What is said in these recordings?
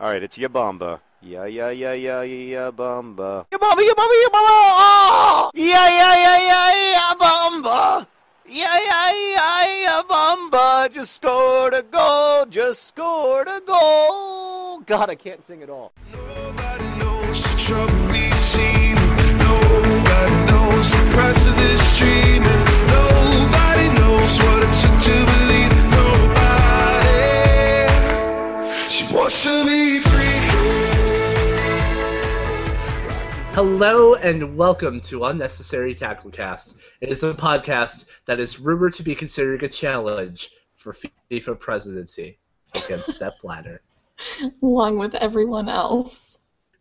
All right, it's Yabamba. Yeah, yeah, yeah, yeah, yeah, Bamba. Yabamba, Yabamba, Yabamba! Oh! Yeah, yeah, yeah, yeah, yeah, Bamba! Yeah, yeah, yeah, yeah, Bamba! Just scored a goal, just scored a goal! God, I can't sing at all. Nobody knows the trouble Hello and welcome to Unnecessary Tacklecast. It is a podcast that is rumored to be considered a challenge for FIFA presidency against Sepp Blatter. along with everyone else.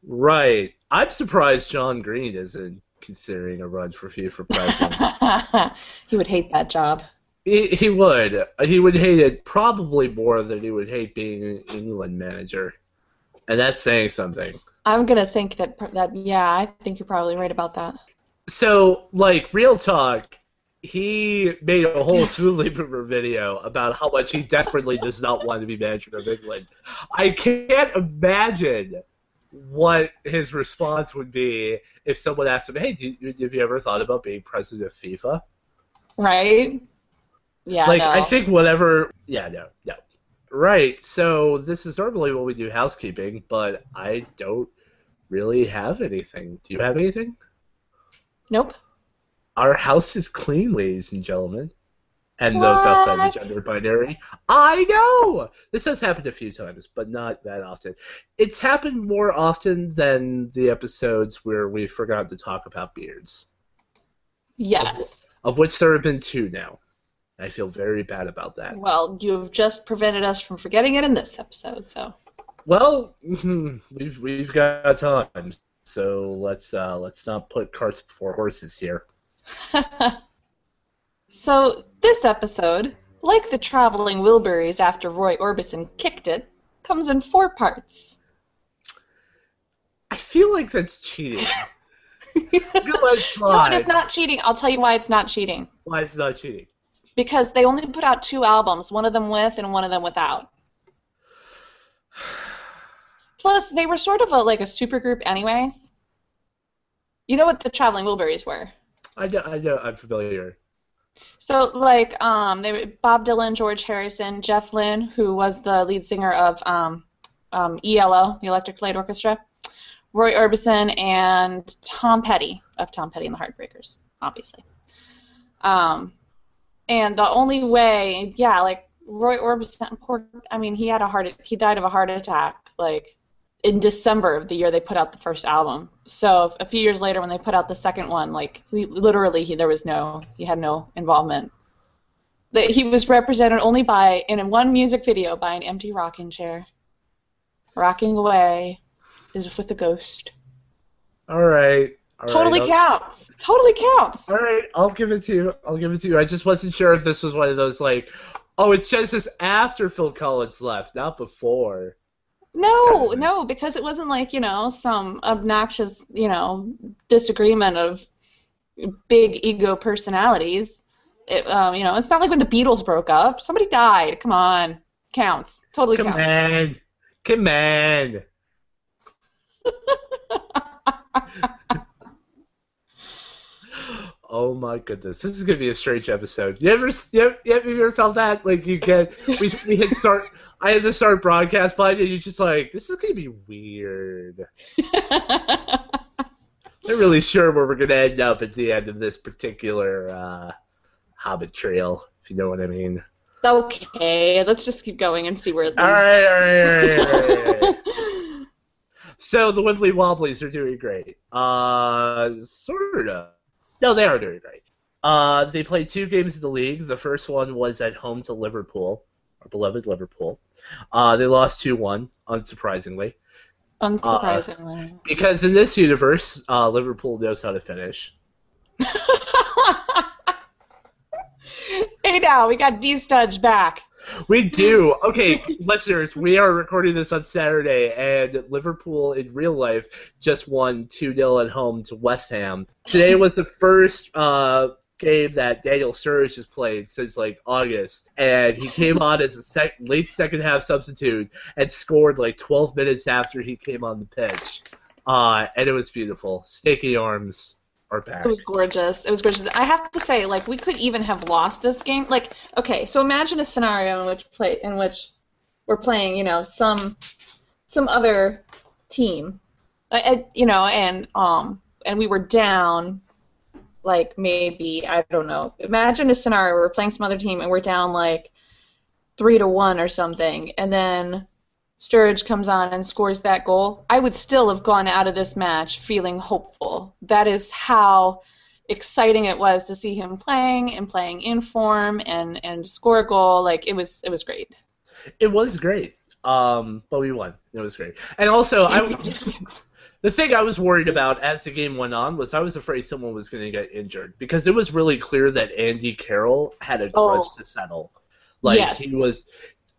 Right. I'm surprised John Green isn't considering a run for FIFA president. he would hate that job. he, he would. He would hate it probably more than he would hate being an England manager. And that's saying something. I'm gonna think that that yeah, I think you're probably right about that. So, like, real talk, he made a whole Smoothly Boomer video about how much he desperately does not want to be manager of England. I can't imagine what his response would be if someone asked him, "Hey, do you, have you ever thought about being president of FIFA?" Right? Yeah. like, no. I think whatever. Yeah, no, no. Right. So this is normally what we do housekeeping, but I don't really have anything. Do you have anything? Nope. Our house is clean, ladies and gentlemen. And those outside the gender binary. I know! This has happened a few times, but not that often. It's happened more often than the episodes where we forgot to talk about beards, Yes. of which there have been two now. I feel very bad about that. Well, you have just prevented us from forgetting it in this episode, so. Well, we've we've got time, so let's uh, let's not put carts before horses here. so this episode, like the traveling Wilburys after Roy Orbison kicked it, comes in four parts. I feel like that's cheating. I feel like No, it is not cheating. I'll tell you why it's not cheating. Why it's not cheating? Because they only put out two albums, one of them with and one of them without. Plus, they were sort of a, like a supergroup, anyways. You know what the Traveling Wilburys were? I know, I know, I'm familiar. So, like, um, they were Bob Dylan, George Harrison, Jeff Lynne, who was the lead singer of um, um, ELO, the Electric Light Orchestra, Roy Orbison, and Tom Petty of Tom Petty and the Heartbreakers, obviously. Um, and the only way, yeah, like Roy Orbison, poor, I mean, he had a heart, he died of a heart attack, like in December of the year they put out the first album. So a few years later, when they put out the second one, like he, literally, he there was no, he had no involvement. That he was represented only by in one music video by an empty rocking chair, rocking away, with a ghost. All right. all right, totally I'll- counts. Totally counts. All right, I'll give it to you. I'll give it to you. I just wasn't sure if this was one of those like, oh, it's just this after Phil Collins left, not before. No, no, because it wasn't like, you know, some obnoxious, you know, disagreement of big ego personalities. It, um, you know, it's not like when the Beatles broke up. Somebody died. Come on. Counts. Totally Come counts. on, come on. Oh my goodness, this is gonna be a strange episode. You ever, you ever, you ever felt that? Like you get, we, we had start, I had to start broadcast plan, and you're just like, this is gonna be weird. Not really sure where we're gonna end up at the end of this particular uh, Hobbit trail, if you know what I mean. okay, let's just keep going and see where it leads. All right, all right, all right, all right, all right. So the Wembley Wobblies are doing great. Uh, sort of. No, they are doing great. Uh, they played two games in the league. The first one was at home to Liverpool, our beloved Liverpool. Uh, they lost 2-1, unsurprisingly. Unsurprisingly. Because in this universe, uh, Liverpool knows how to finish. hey now, we got D Studge back. We do. Okay, listeners, we are recording this on Saturday, and Liverpool in real life just won 2 0 at home to West Ham. Today was the first uh, game that Daniel Sturridge has played since like August, and he came on as a sec- late second half substitute and scored like 12 minutes after he came on the pitch, uh, and it was beautiful. Snaky arms are back. It was gorgeous. It was gorgeous. I have to say, like, we could even have lost this game. Like, okay, so imagine a scenario in which play in which we're playing, you know, some some other team, I, I, you know, and um, and we were down, like maybe I don't know. Imagine a scenario where we're playing some other team and we're down like three to one or something, and then Sturridge comes on and scores that goal, I would still have gone out of this match feeling hopeful. That is how exciting it was to see him playing and playing in form and and score a goal. Like it was it was great. It was great. Um, but we won. It was great. And also, I the thing I was worried about as the game went on was I was afraid someone was going to get injured because it was really clear that Andy Carroll had a Oh. grudge to settle. Like Yes. he was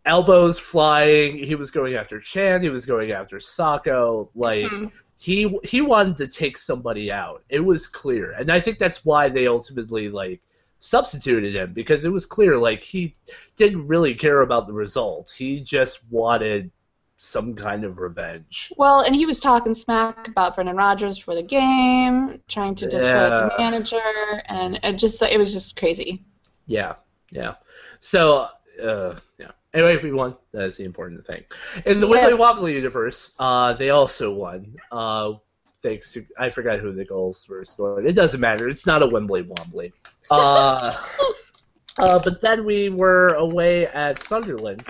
elbows flying. He was going after Can. He was going after Sakho, Like Mhm. he he wanted to take somebody out. It was clear, and I think that's why they ultimately like substituted him because it was clear like he didn't really care about the result. He just wanted some kind of revenge. Well, and he was talking smack about Brendan Rodgers for the game, trying to discredit the manager, and it just it was just crazy. Yeah, yeah. So, uh, yeah. Anyway, we won. That is the important thing. In the Wiggly Yes. Wobbly universe, uh, they also won. Uh, thanks to I forgot who the goals were scored. It doesn't matter. It's not a Wembley Wobbly. Uh, uh, but then we were away at Sunderland,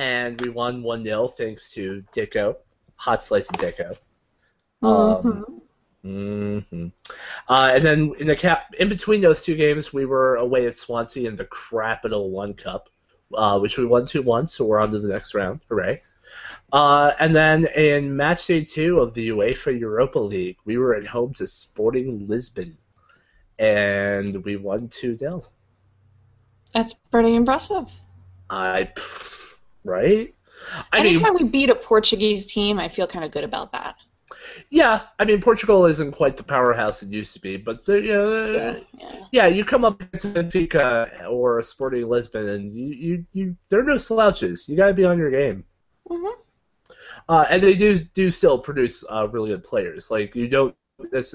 and we won one 0 thanks to Dicko, hot slice of Dicko. Um, Mhm. hmm Uh, and then in the cap, in between those two games, we were away at Swansea in the Capital One Cup, uh, which we won two one, so we're on to the next round. Hooray! Uh, and then in match day two of the UEFA Europa League, we were at home to Sporting Lisbon, and we won two 0 That's pretty impressive. I, pff, right? I mean, Anytime we beat a Portuguese team, I feel kind of good about that. yeah. I mean, Portugal isn't quite the powerhouse it used to be, but you know, Yeah, yeah. Yeah, you come up against Benfica or Sporting Lisbon, and you, you, you they're no slouches. You got to be on your game. Mhm. Uh, and they do do still produce uh, really good players. Like you don't this.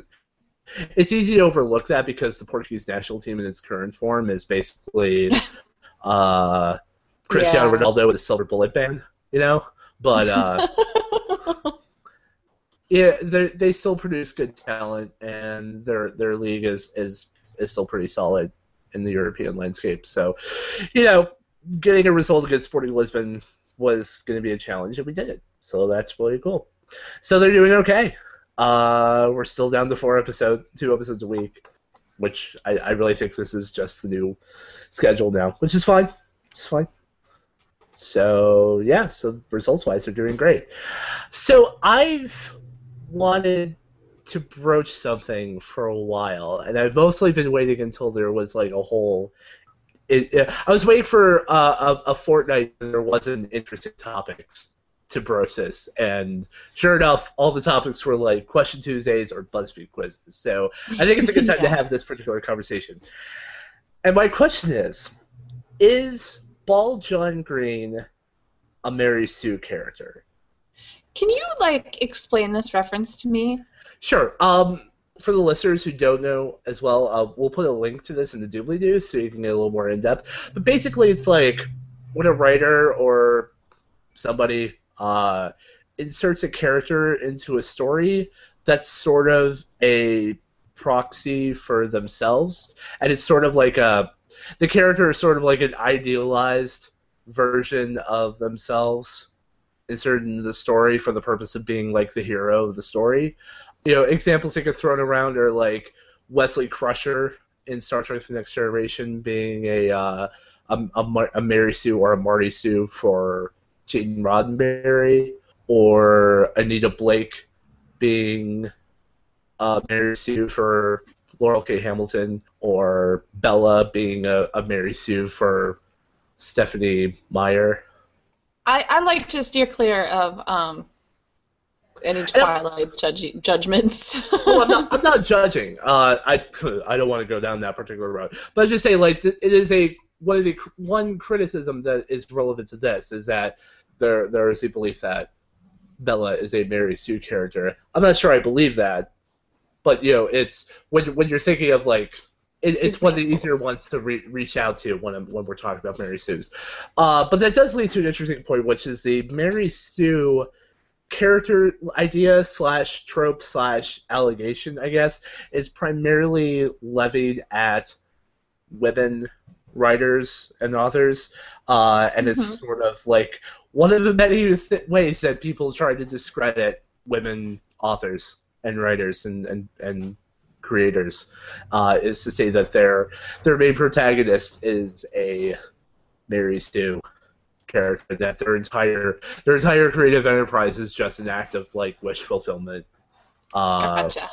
It's easy to overlook that because the Portuguese national team in its current form is basically uh, Cristiano Yeah. Ronaldo with a silver bullet band, you know. But uh, yeah, they they still produce good talent, and their their league is is is still pretty solid in the European landscape. So, you know, getting a result against Sporting Lisbon was going to be a challenge, and we did it. So that's really cool. So they're doing okay. Uh, we're still down to four episodes, two episodes a week, which I, I really think this is just the new schedule now, which is fine. It's fine. So yeah, so results wise, they're doing great. So I've wanted to broach something for a while, and I've mostly been waiting until there was like a whole. It, it- I was waiting for uh, a, a fortnight and there wasn't interesting topics to broach this, and sure enough, all the topics were like question Tuesdays or BuzzFeed quizzes. So I think it's a good time to have this particular conversation. And my question is: Is Ball John Green a Mary Sue character? Can you like explain this reference to me? Sure. Um, for the listeners who don't know as well, uh, we'll put a link to this in the doobly doo so you can get a little more in depth. But basically, it's like when a writer or somebody uh, inserts a character into a story that's sort of a proxy for themselves, and it's sort of like a the character is sort of like an idealized version of themselves inserted into the story for the purpose of being like the hero of the story. You know, examples that get thrown around are like Wesley Crusher in Star Trek: The Next Generation being a uh, a, a, a Mary Sue or a Marty Sue for Gene Roddenberry, or Anita Blake being uh, Mary Sue for Laurel K. Hamilton, or Bella being a, a Mary Sue for Stephenie Meyer. I, I like to steer clear of um, any Twilight judge- judgments. well, I'm not, I'm not judging. Uh, I I don't want to go down that particular road, but I just say like it is a one of the one criticism that is relevant to this is that there there is a belief that Bella is a Mary Sue character. I'm not sure I believe that, but you know, it's when when you're thinking of like. It, it's one of the easier ones to re- reach out to when I'm, when we're talking about Mary Sue's, uh, but that does lead to an interesting point, which is the Mary Sue character idea slash trope slash allegation, I guess, is primarily levied at women writers and authors, uh, and it's Mhm. sort of like one of the many th- ways that people try to discredit women authors and writers and and, and creators uh, is to say that their their main protagonist is a Mary Sue character that their entire their entire creative enterprise is just an act of like wish fulfillment. Uh, gotcha.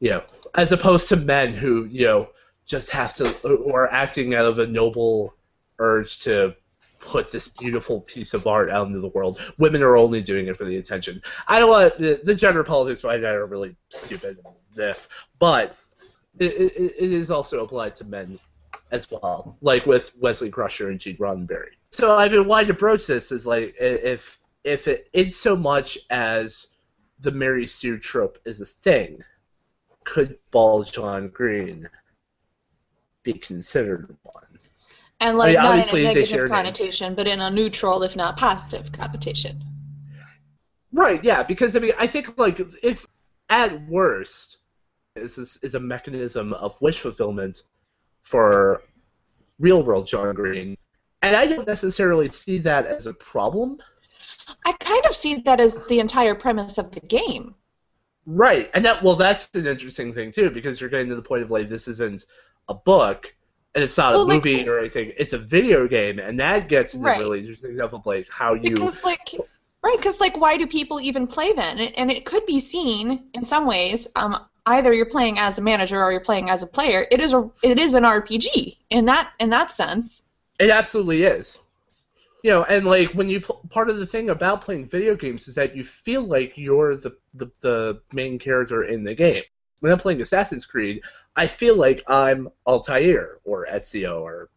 you know, as opposed to men who you know just have to or are acting out of a noble urge to put this beautiful piece of art out into the world. Women are only doing it for the attention. I don't want the, the gender politics behind that are really stupid, eh, but it, it, it is also applied to men as well, like with Wesley Crusher and Gene Roddenberry. So I mean, why to broach this is like if if it in so much as the Mary Sue trope is a thing, could Ball John Green be considered one? And like mean, not in obviously a they share a negative connotation, but in a neutral, if not positive connotation. Right, yeah, because I mean, I think like if at worst this is, is a mechanism of wish fulfillment for real world John Green, and I don't necessarily see that as a problem. I kind of see that as the entire premise of the game. Right, and that well, that's an interesting thing too, because you're getting to the point of like this isn't a book, and it's not Well, a like- movie or anything. It's a video game, and that gets into Right. really interesting stuff of like how you. Because like right, because like why do people even play then? And, and it could be seen in some ways. Um, either you're playing as a manager or you're playing as a player. It is a it is an RPG in that in that sense. It absolutely is. You know, and like when you pl- part of the thing about playing video games is that you feel like you're the, the the main character in the game. When I'm playing Assassin's Creed, I feel like I'm Altair or Ezio or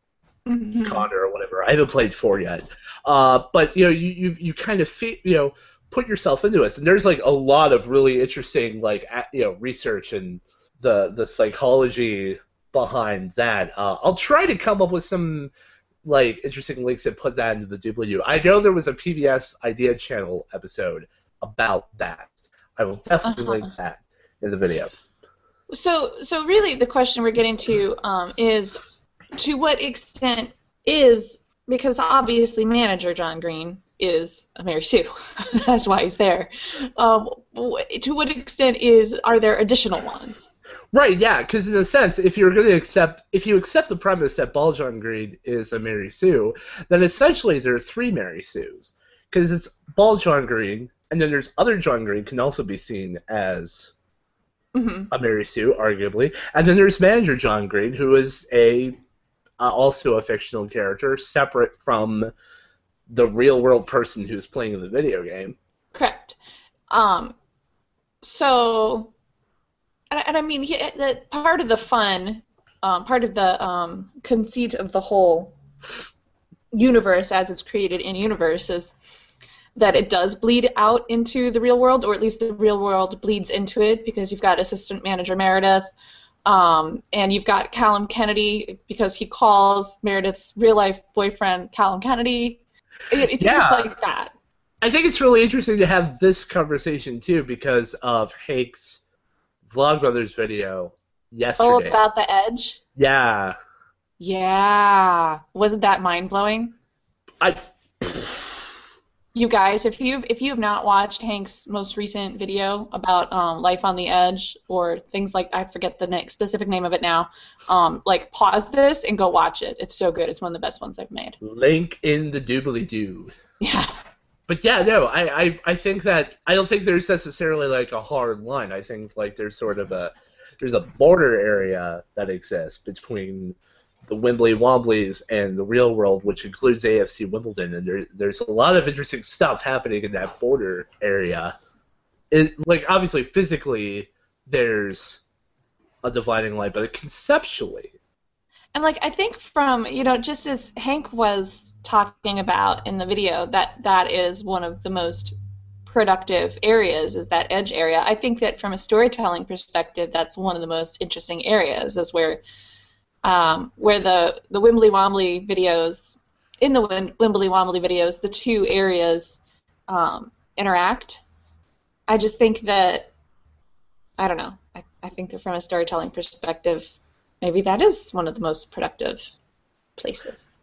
Mhm. Connor or whatever. I haven't played four yet. Uh, but you know, you, you you kind of feel you know put yourself into it, and there's like a lot of really interesting like you know research and the the psychology behind that. Uh, I'll try to come up with some like interesting links and put that into the doobly-doo. I know there was a PBS Idea Channel episode about that. I will definitely Uh-huh. link that in the video. So, so really, the question we're getting to um, is, to what extent is because obviously manager John Green is a Mary Sue, that's why he's there. Um, to what extent is are there additional ones? Right, yeah, because in a sense, if you're going to accept, if you accept the premise that Ball John Green is a Mary Sue, then essentially there are three Mary Sues, because it's Ball John Green, and then there's other John Green can also be seen as hmm a Mary Sue, arguably, and then there's Manager John Green, who is a uh, also a fictional character, separate from the real world person who's playing the video game. Correct. Um, so, and, and I mean, he, that part of the fun, um, part of the um, conceit of the whole universe as it's created in universe is that it does bleed out into the real world, or at least the real world bleeds into it because you've got assistant manager Meredith, um, and you've got Callum Kennedy because he calls Meredith's real life boyfriend Callum Kennedy. It, it's Yeah. like that. I think it's really interesting to have this conversation too because of Hank's Vlogbrothers video yesterday. Oh, about the edge? yeah, Yeah. Wasn't that mind blowing? I You guys, if you've if you have not watched Hank's most recent video about um, life on the edge or things like I forget the specific name of it now, um, like pause this and go watch it. It's so good. It's one of the best ones I've made. link in the doobly doo. Yeah. But yeah, no, I, I I think that I don't think there's necessarily like a hard line. I think like there's sort of a there's a border area that exists between the Wembley Wombleys and the real world, which includes AFC Wimbledon, and there, there's a lot of interesting stuff happening in that border area it like obviously physically there's a dividing line, but conceptually, And like I think from you know just as Hank was talking about in the video that that is one of the most productive areas is that edge area. I think that from a storytelling perspective, that's one of the most interesting areas. Is where um, where the the Wimbly Wombly videos in the Wim- Wimbly Wombly videos, the two areas um, interact. I just think that I don't know. I, I think that from a storytelling perspective, maybe that is one of the most productive places.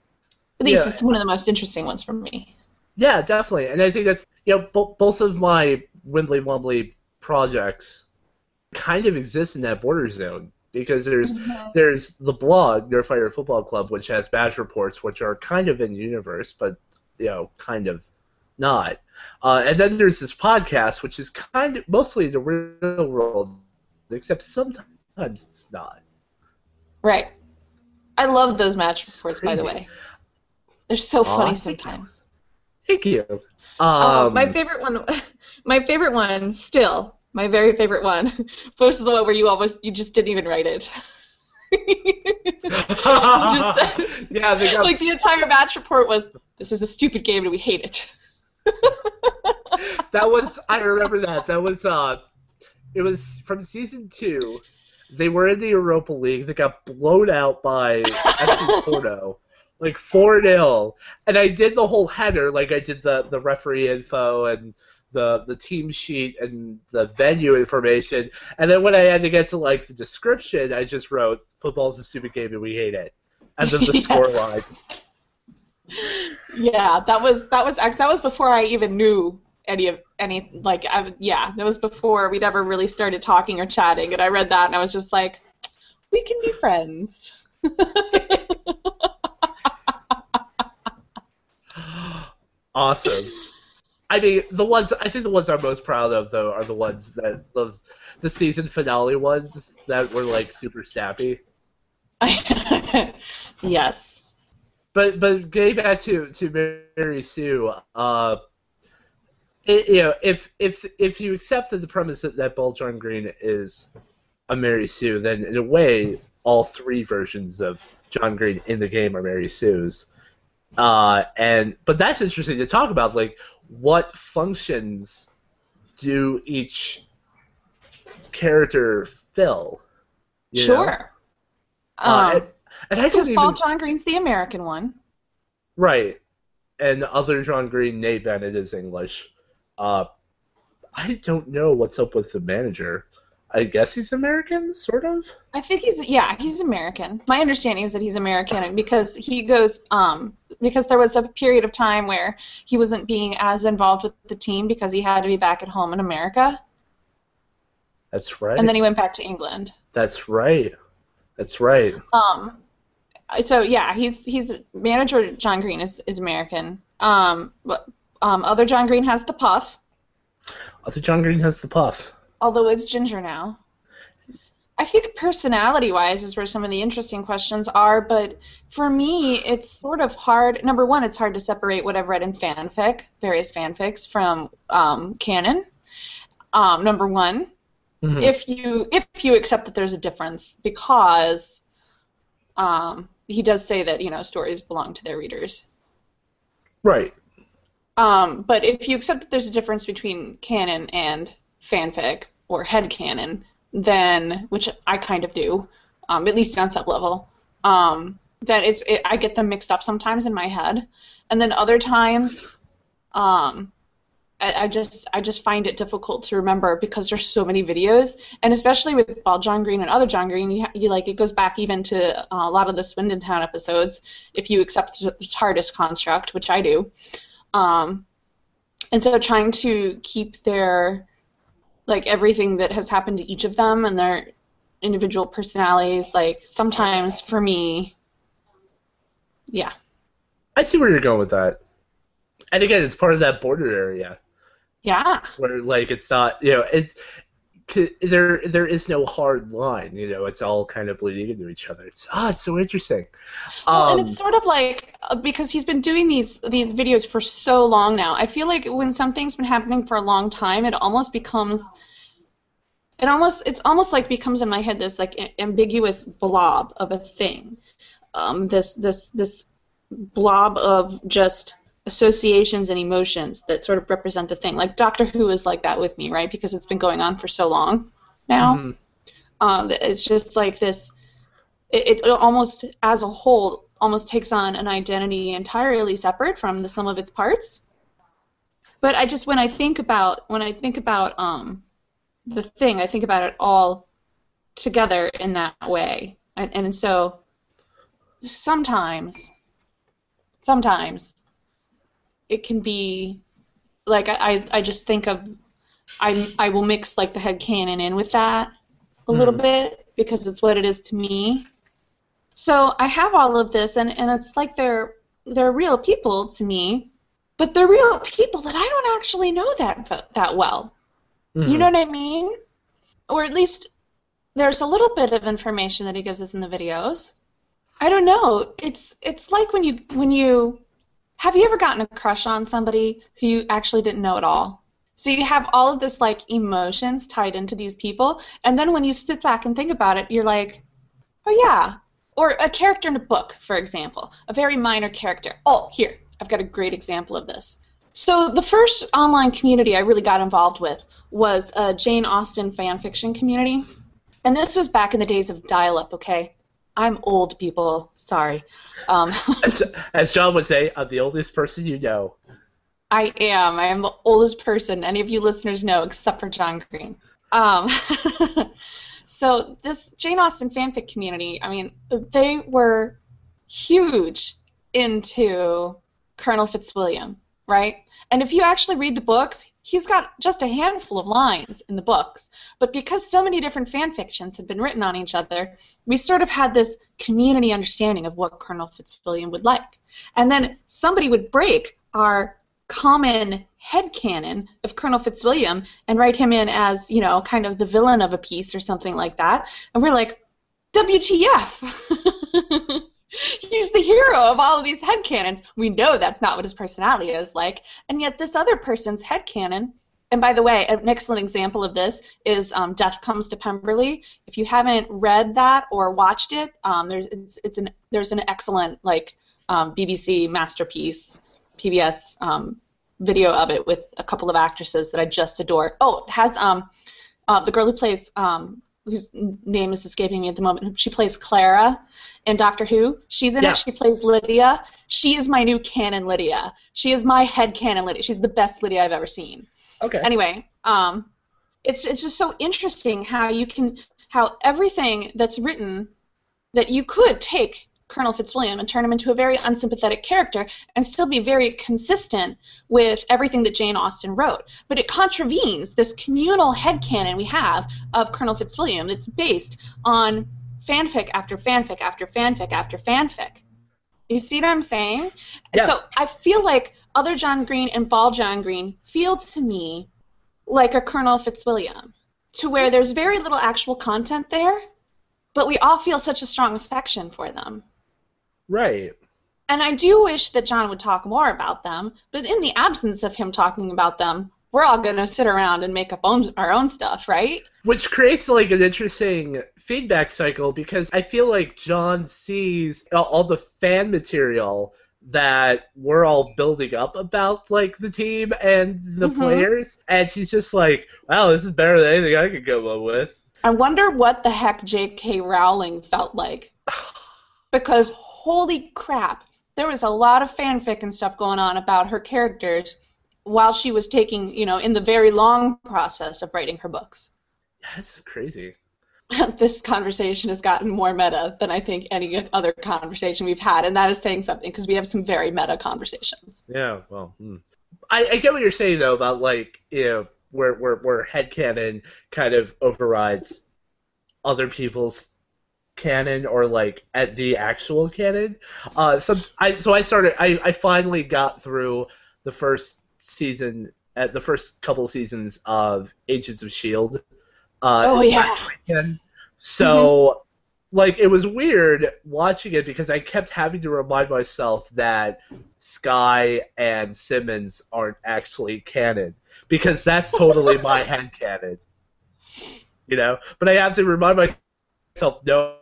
At least Yeah. it's one of the most interesting ones for me. yeah, definitely. And I think that's you know bo- both of my Wimbley Wombly projects kind of exist in that border zone because there's there's the blog Your Fire Football Club, which has badge reports, which are kind of in universe, but you know, kind of not. Uh, and then there's this podcast, which is kind of mostly the real world, except sometimes it's not. Right. I love those match reports, by the way. They're so Aw, funny thank you. sometimes. Thank you. Um, oh, my favorite one, my favorite one, still my very favorite one, was the one where you almost you just didn't even write it. just- yeah, got like the entire match report was, "This is a stupid game and we hate it." that was I remember that. That was uh it was from season two. They were in the Europa League. They got blown out by FC Porto. Like four 0 And I did the whole header, like I did the, the referee info and the the team sheet and the venue information. And then when I had to get to like the description, I just wrote football's a stupid game and we hate it. And then the Yeah. score line. Yeah, that was that was that was before I even knew any of any like I, yeah, that was before we'd ever really started talking or chatting, and I read that and I was just like, we can be friends. awesome. I mean, the ones I think the ones I'm most proud of though are the ones that the the season finale ones that were like super snappy. yes. But but getting back to to Mary Sue, uh, it, you know, if if if you accept that the premise that, that Ball John Green is a Mary Sue, then in a way, all three versions of John Green in the game are Mary Sue's. Uh, and but that's interesting to talk about. Like, what functions do each character fill? Sure. Uh, Um, and, and I don't Paul even John Green's the American one. right, and other John Green, Nate Bennett is English. Uh, I don't know what's up with the manager. I guess he's American, sort of. I think he's yeah, he's American. My understanding is that he's American because he goes um because there was a period of time where he wasn't being as involved with the team because he had to be back at home in America, That's right. and then he went back to England. That's right. That's right. Um, so yeah, he's he's manager John Green is is American. Um, but um, other John Green has the puff, Other John Green has the puff. Although it's ginger now. I think personality wise is where some of the interesting questions are, but for me, it's sort of hard. Number one, it's hard to separate what I've read in fanfic, various fanfics, from um, canon. Um, number one, Mhm. if you if you accept that there's a difference, because um, he does say that you know stories belong to their readers. Right. Um, but if you accept that there's a difference between canon and fanfic or headcanon, then which I kind of do, um, at least on sub level, um, that it's it, I get them mixed up sometimes in my head, and then other times, um, I, I just I just find it difficult to remember because there's so many videos, and especially with Ball John Green and other John Green, you, you like it goes back even to uh, a lot of the Swindon Town episodes. If you accept the, the TARDIS construct, which I do, um, and so trying to keep their like everything that has happened to each of them and their individual personalities, like sometimes for me, yeah, I see where you're going with that. And again, it's part of that border area. Yeah, where like it's not you know it's there there is no hard line. You know, it's all kind of bleeding into each other. It's ah, it's so interesting. Well, Um, and it's sort of like uh, because he's been doing these these videos for so long now. I feel like when something's been happening for a long time, it almost becomes it almost it's almost like becomes in my head this like ambiguous blob of a thing. Um, this this this blob of just associations and emotions that sort of represent the thing. Like Doctor Who is like that with me, right? Because it's been going on for so long now. mhm. Um, it's just like this. It, it almost, as a whole, almost takes on an identity entirely separate from the sum of its parts. But I just, when I think about, when I think about um, the thing, I think about it all together in that way, and, and so sometimes, sometimes, it can be like I, I just think of I I will mix like the head canon in with that a little Mhm. bit because it's what it is to me. So I have all of this and, and it's like they're they're real people to me, but they're real people that I don't actually know that that well. You Mhm. know what I mean? Or at least there's a little bit of information that he gives us in the videos. I don't know. It's it's like when you when you have you ever gotten a crush on somebody who you actually didn't know at all? So you have all of this like emotions tied into these people, and then when you sit back and think about it, you're like, oh yeah. Or a character in a book, for example, a very minor character. Oh, here, I've got a great example of this. So the first online community I really got involved with was a Jane Austen fan fiction community, and this was back in the days of dial-up. Okay, I'm old, people. Sorry. Um, As, as John would say, I'm the oldest person you know. I am. I am the oldest person any of you listeners know, except for John Green. Um, so this Jane Austen fanfic community, I mean, they were huge into Colonel Fitzwilliam, right? And if you actually read the books, he's got just a handful of lines in the books. But because so many different fan fictions had been written on each other, we sort of had this community understanding of what Colonel Fitzwilliam would like. And then somebody would break our common headcanon of Colonel Fitzwilliam and write him in as, you know, kind of the villain of a piece or something like that. And we're like, WTF! He's the hero of all of these headcanons. We know that's not what his personality is like. And yet this other person's head headcanon and by the way, an excellent example of this is um, Death Comes to Pemberley. If you haven't read that or watched it, um, there's it's, it's an there's an excellent like um, BBC masterpiece, PBS um, video of it with a couple of actresses that I just adore. Oh, it has um, uh, the girl who plays um, whose name is escaping me at the moment. She plays Clara in Doctor Who. She's in Yeah. it. She plays Lydia. She is my new canon Lydia. She is my head canon Lydia. She's the best Lydia I've ever seen Okay. anyway, um, it's it's just so interesting how you can how everything that's written that you could take Colonel Fitzwilliam and turn him into a very unsympathetic character and still be very consistent with everything that Jane Austen wrote. But it contravenes this communal headcanon we have of Colonel Fitzwilliam that's based on fanfic after fanfic after fanfic after fanfic. You see what I'm saying? Yeah. So I feel like other John Green and Ball John Green feel to me like a Colonel Fitzwilliam, to where there's very little actual content there, but we all feel such a strong affection for them. Right. And I do wish that John would talk more about them, but in the absence of him talking about them, we're all going to sit around and make up own, our own stuff, right? Which creates like an interesting feedback cycle because I feel like John sees all- the fan material that we're all building up about like the team and the Mhm. players, and she's just like, "Wow, this is better than anything I could come up with." I wonder what the heck J.K. Rowling felt like. Because holy crap, there was a lot of fanfic and stuff going on about her characters while she was taking, you know, in the very long process of writing her books. That's crazy. this conversation has gotten more meta than I think any other conversation we've had, and that is saying something because we have some very meta conversations. Yeah, well, hmm. I, I get what you're saying though about like you know where where where headcanon kind of overrides other people's canon or like at the actual canon. Uh, some I so I started I I finally got through the first season at the first couple seasons of Agents of Shield. Uh, Oh, yeah. So, like, it was weird watching it because I kept having to remind myself that Skye and Simmons aren't actually canon because that's totally my head canon. You know, but I have to remind myself, no,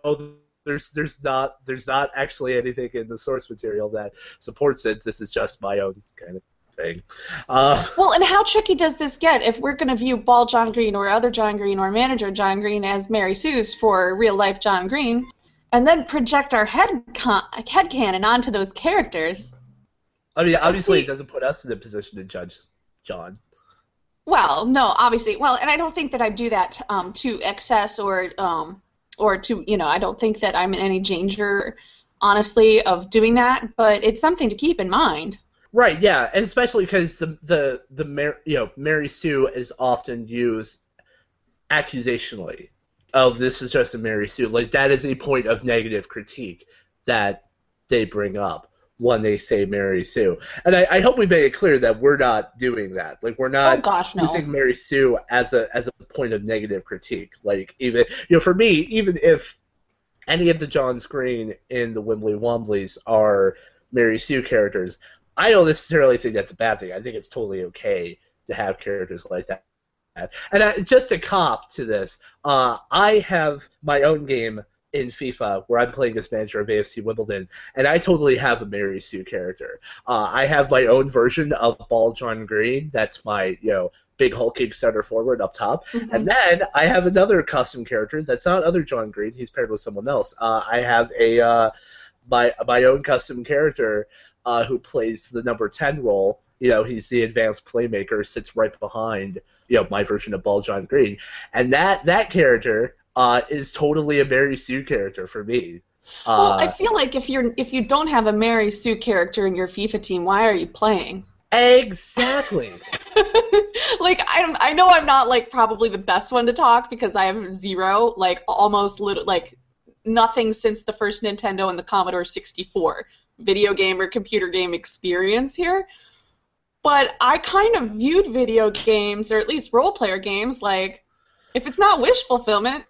there's there's not there's not actually anything in the source material that supports it. This is just my own kind of thing. Uh, Well, and how tricky does this get if we're going to view Ball John Green or other John Green or manager John Green as Mary Sue's for real life John Green, and then project our head con- head canon onto those characters? I mean, obviously, see- it doesn't put us in a position to judge John. Well, no, obviously. Well, and I don't think that I do that um, to excess or um, or to you know I don't think that I'm in any danger, honestly, of doing that. But it's something to keep in mind. Right, yeah, and especially because the the the Mar- you know Mary Sue is often used accusationally. Oh, this is just a Mary Sue. Like that is a point of negative critique that they bring up when they say Mary Sue. And I, I hope we made it clear that we're not doing that. Like we're not oh gosh, no. using Mary Sue as a as a point of negative critique. Like even you know, for me, even if any of the Johns Green in the Wimbley Wombleys are Mary Sue characters, I don't necessarily think that's a bad thing. I think it's totally okay to have characters like that. And I, just a cop to this, uh, I have my own game in FIFA where I'm playing as manager of AFC Wimbledon, and I totally have a Mary Sue character. Uh, I have my own version of Ball John Green. That's my you know big hulking center forward up top, Mhm. and then I have another custom character that's not other John Green. He's paired with someone else. Uh, I have a uh, my my own custom character uh, who plays the number ten role. You know, he's the advanced playmaker, sits right behind you know my version of Ball John Green, and that that character uh, is totally a Mary Sue character for me. well, Uh, I feel like if you're if you don't have a Mary Sue character in your FIFA team, why are you playing? exactly. like I I know I'm not like probably the best one to talk because I have zero, like almost lit- like nothing since the first Nintendo and the Commodore 64 video game or computer game experience here. But I kind of viewed video games or at least role player games like if it's not wish fulfillment,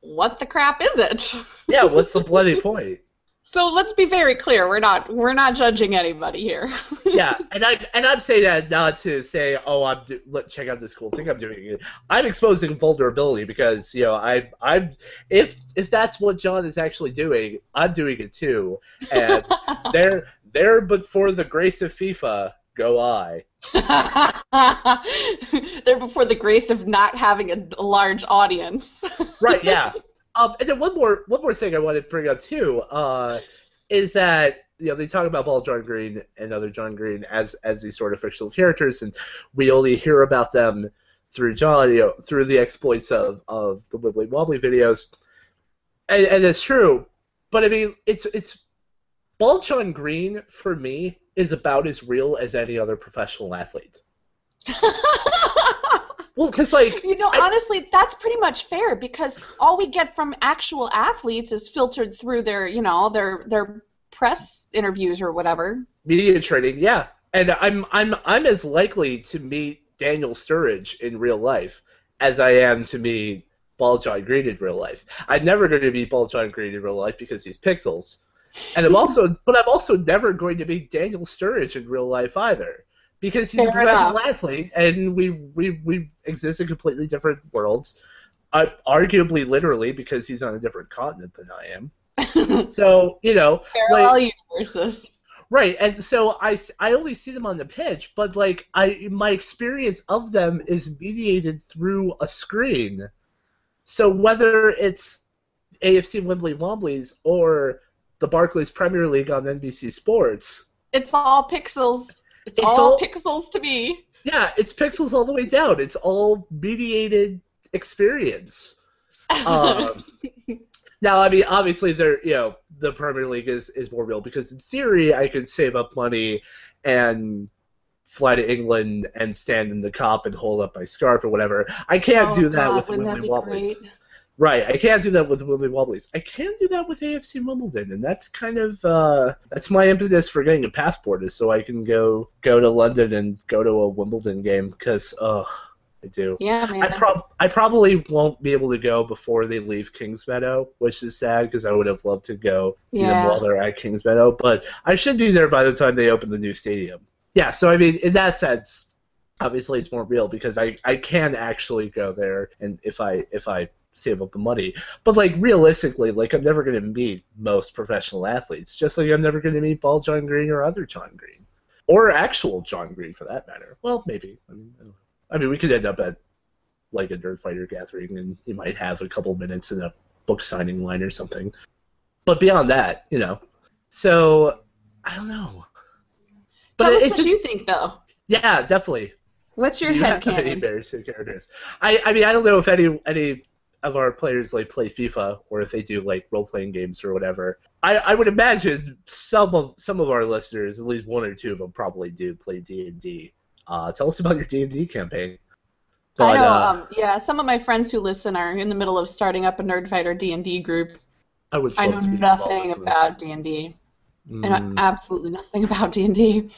what the crap is it? yeah, what's the bloody point? So let's be very clear, we're not we're not judging anybody here. yeah, and I and I'm saying that not to say, oh, I'm do, look, check out this cool thing I'm doing. I'm exposing vulnerability because you know I I'm if if that's what John is actually doing, I'm doing it too, and there there but for the grace of FIFA go I. They're before the grace of not having a, a large audience. Right, yeah. um, and then one more one more thing I wanted to bring up too uh, is that you know they talk about Ball John Green and other John Green as as these sort of fictional characters, and we only hear about them through John, you know, through the exploits of, of the Wibbly Wobbly videos, and, and it's true. But I mean, it's it's Ball John Green for me is about as real as any other professional athlete. Well, because like you know, I- honestly, that's pretty much fair because all we get from actual athletes is filtered through their, you know, their their press interviews or whatever. media training, yeah. And I'm I'm I'm as likely to meet Daniel Sturridge in real life as I am to meet Ball John Green in real life. I'm never going to meet Ball John Green in real life because he's pixels. And I'm also but I'm also never going to meet Daniel Sturridge in real life either. Because he's a professional enough. athlete and we we we exist in completely different worlds. Uh, arguably literally because he's on a different continent than I am. So, you know, Parallel universes. Right, and so I, I only see them on the pitch, but like I my experience of them is mediated through a screen. So whether it's AFC Wembley Womblies or the Barclays Premier League on NBC Sports, It's all pixels. It's, It's all, all- pixels to me. yeah, it's pixels all the way down. It's all mediated experience. Um, now, I mean, obviously, there, you know, the Premier League is, is more real because in theory, I could save up money and fly to England and stand in the Kop and hold up my scarf or whatever. I can't Oh, do that God, with that Wobblies. great? Right, I can't do that with Wimbly Wobblies. I can do that with AFC Wimbledon, and that's kind of uh, that's my impetus for getting a passport is so I can go go to London and go to a Wimbledon game because uh, I do. Yeah, man. I prob I probably won't be able to go before they leave Kings Meadow, which is sad because I would have loved to go see them Yeah. while they're at Kings Meadow. But I should be there by the time they open the new stadium. Yeah, so I mean, in that sense, obviously it's more real because I, I can actually go there and if I if I save up the money. But like realistically, like I'm never gonna meet most professional athletes, just like I'm never gonna meet Ball John Green or other John Green. Or actual John Green for that matter. Well, maybe. I mean, I don't know. I mean, we could end up at like a Nerd Fighter gathering, and he might have a couple minutes in a book signing line or something. But beyond that, you know. So I don't know. But Tell us it's what a- you think, though. yeah, definitely. What's your you head have any canon? embarrassing characters? I I mean, I don't know if any any of our players like play FIFA or if they do like role playing games or whatever. I, I would imagine some of some of our listeners, at least one or two of them, probably do play D and D. Uh, tell us about your D and D campaign. I know. uh, um, yeah, some of my friends who listen are in the middle of starting up a Nerdfighter D and D group. I would. I know nothing about D and D. I know Mm. absolutely nothing about D and D.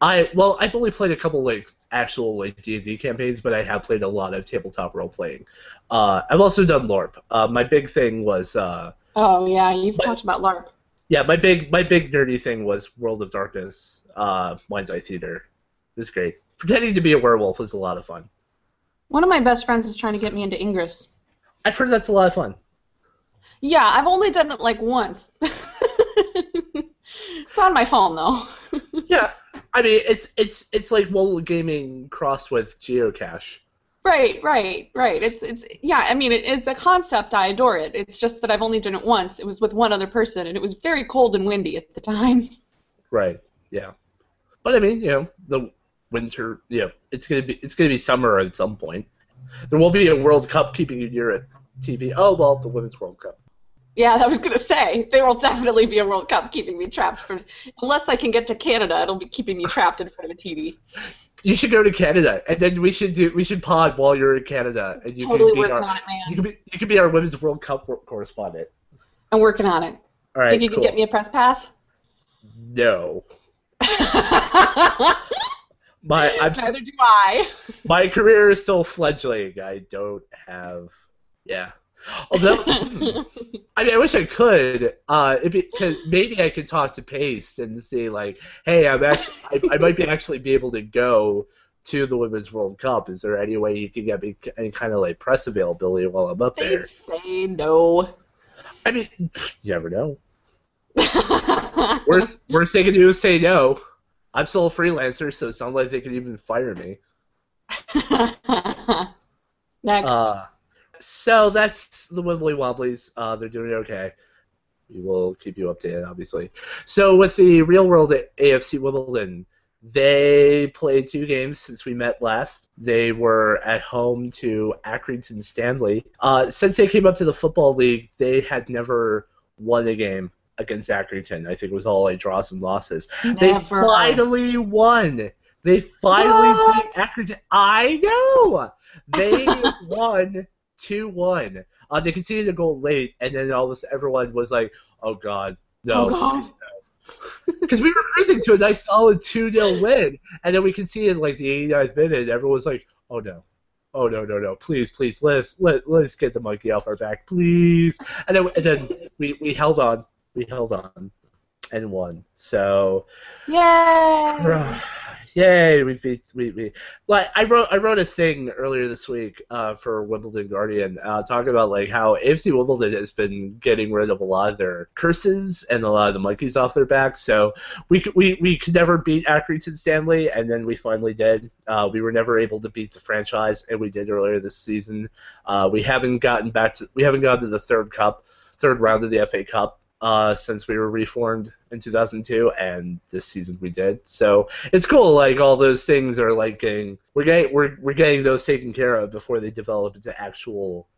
I well, I've only played a couple like actual like D and D campaigns, but I have played a lot of tabletop role playing. Uh, I've also done LARP. Uh, my big thing was uh, Oh yeah, you've But- talked about LARP. yeah, my big my big nerdy thing was World of Darkness, uh, Mind's Eye Theater. It was great. Pretending to be a werewolf was a lot of fun. One of my best friends is trying to get me into Ingress. I've heard that's a lot of fun. Yeah, I've only done it like once. it's on my phone though. Yeah, I mean it's it's it's like mobile gaming crossed with geocache. right, right, right. It's it's yeah. I mean, it is a concept. I adore it. It's just that I've only done it once. It was with one other person, and it was very cold and windy at the time. Right. Yeah. But I mean, you know, the winter. Yeah, it's gonna be it's gonna be summer at some point. There will be a World Cup keeping you near a TV. Oh well, the Women's World Cup. Yeah, I was gonna say there will definitely be a World Cup keeping me trapped for unless I can get to Canada. It'll be keeping me trapped in front of a TV. You should go to Canada, and then we should do we should pod while you're in Canada, and you totally can be our on it, you can be you can be our Women's World Cup correspondent. I'm working on it. All right. Think you cool. can get me a press pass? No. My I'm Neither do I. my career is still fledgling. I don't have yeah. Although I mean, I wish I could. Uh, if it, cause maybe I could talk to Paste and say like, "Hey, I'm actually, I, I might be actually be able to go to the Women's World Cup. Is there any way you can get me any kind of like press availability while I'm up there?" They'd say no. I mean, you never know. Worst worst they can do is say no. I'm still a freelancer, so it's not like they could even fire me. Next. Uh, so that's the Wimbly Womblys. Uh, they're doing okay. We will keep you updated, obviously. So with the real world AFC Wimbledon, they played two games since we met last. They were at home to Accrington Stanley. Uh, since they came up to the football league, they had never won a game against Accrington. I think it was all like draws and losses. They finally won. They finally What? beat Accrington. I know. They won two one. Uh, they continued to go late, and then all of everyone was like, "Oh God, no!" Oh, God. Because we were cruising to a nice solid two 0 win, and then we conceded like the 89th minute. And everyone was like, "Oh no." Oh no no no! Please please let's let let's get the monkey off our back, please. And then and then we, we held on, we held on, and won. So Yay! Yay, we beat we we like I wrote I wrote a thing earlier this week uh, for Wimbledon Guardian uh, talking about like how AFC Wimbledon has been getting rid of a lot of their curses and a lot of the monkeys off their back. So we we we could never beat Accrington Stanley, and then we finally did. Uh, we were never able to beat the franchise, and we did earlier this season. Uh, we haven't gotten back to we haven't gotten to the third cup, third round of the FA Cup uh, since we were reformed in 2002, and this season we did. So it's cool. Like all those things are like getting we're getting we're we're getting those taken care of before they develop into actual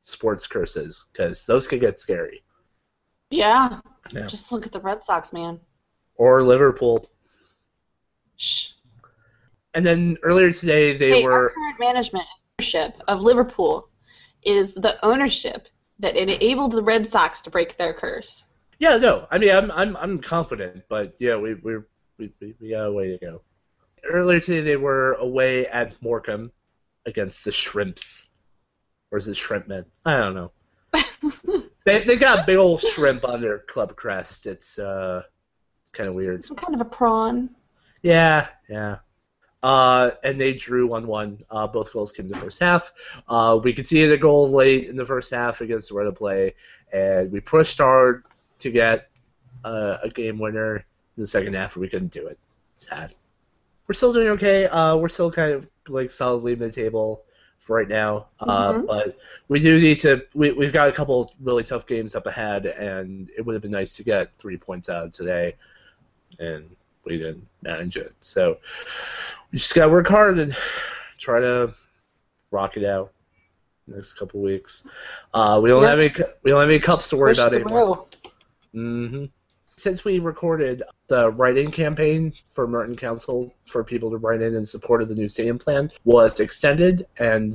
sports curses because those can get scary. Yeah. Yeah. Just look at the Red Sox, man. Or Liverpool. Shh. And then earlier today they hey, our were current management ownership of Liverpool is the ownership that enabled the Red Sox to break their curse. yeah no I mean I'm I'm I'm confident but yeah we we we we we got a way to go. Earlier today they were away at Morecambe against the Shrimps, or is it Shrimpmen? I don't know. they they got a big old shrimp on their club crest. It's uh, kind of weird. Some kind of a prawn. Yeah, yeah. Uh, and they drew 1 1. Uh, both goals came in the first half. Uh, we could see the goal late in the first half against the Red Play, and we pushed hard to get uh, a game winner in the second half, and we couldn't do it. Sad. We're still doing okay. Uh, we're still kind of like solidly mid table for right now, uh, Mhm. but we do need to. We, we've got a couple really tough games up ahead, and it would have been nice to get three points out of today, and we didn't manage it. So we just gotta work hard and try to rock it out next couple weeks. Uh, we don't Yeah. have any. We don't have any cups to worry Push about anymore. hmm Since we recorded the write-in campaign for Merton Council for people to write in in support of the new stadium plan was extended, and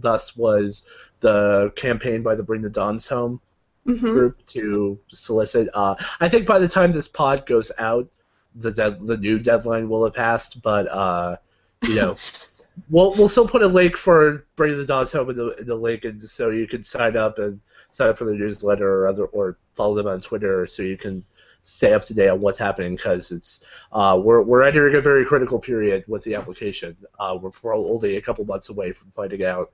thus was the campaign by the Bring the Dons Home Mhm. group to solicit. Uh, I think by the time this pod goes out, the dead, the new deadline will have passed. But uh, you know, we'll we'll still put a link for bringing the Dons home in the, in the link, and so you can sign up and sign up for the newsletter or other or follow them on Twitter, so you can stay up to date on what's happening because it's uh, we're we're entering a very critical period with the application. Uh, we're, only a couple months away from finding out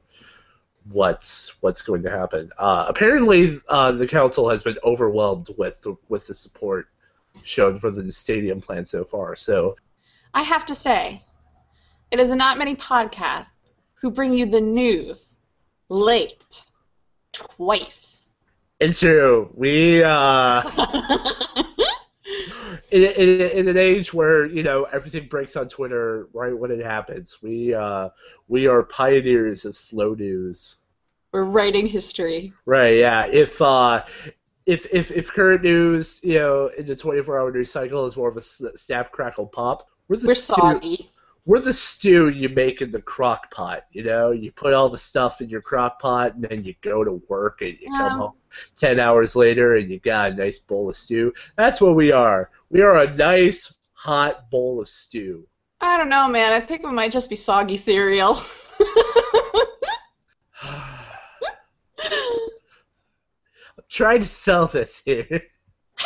what's what's going to happen. Uh, apparently, uh, the council has been overwhelmed with the, with the support shown for the stadium plan so far. So I have to say, it is not many podcasts who bring you the news late twice. it's true. We uh, in, in, in an age where you know everything breaks on Twitter right when it happens, we uh, we are pioneers of slow news. We're writing history. Right. Yeah. If uh, if if if current news, you know, in the 24-hour news cycle is more of a snap, crackle, pop, we're the We're stew- we're the stew you make in the crock pot. You know, you put all the stuff in your crock pot, and then you go to work, and you come home ten hours later, and you got a nice bowl of stew. That's what we are. We are a nice hot bowl of stew. I don't know, man. I think we might just be soggy cereal. Trying to sell this here.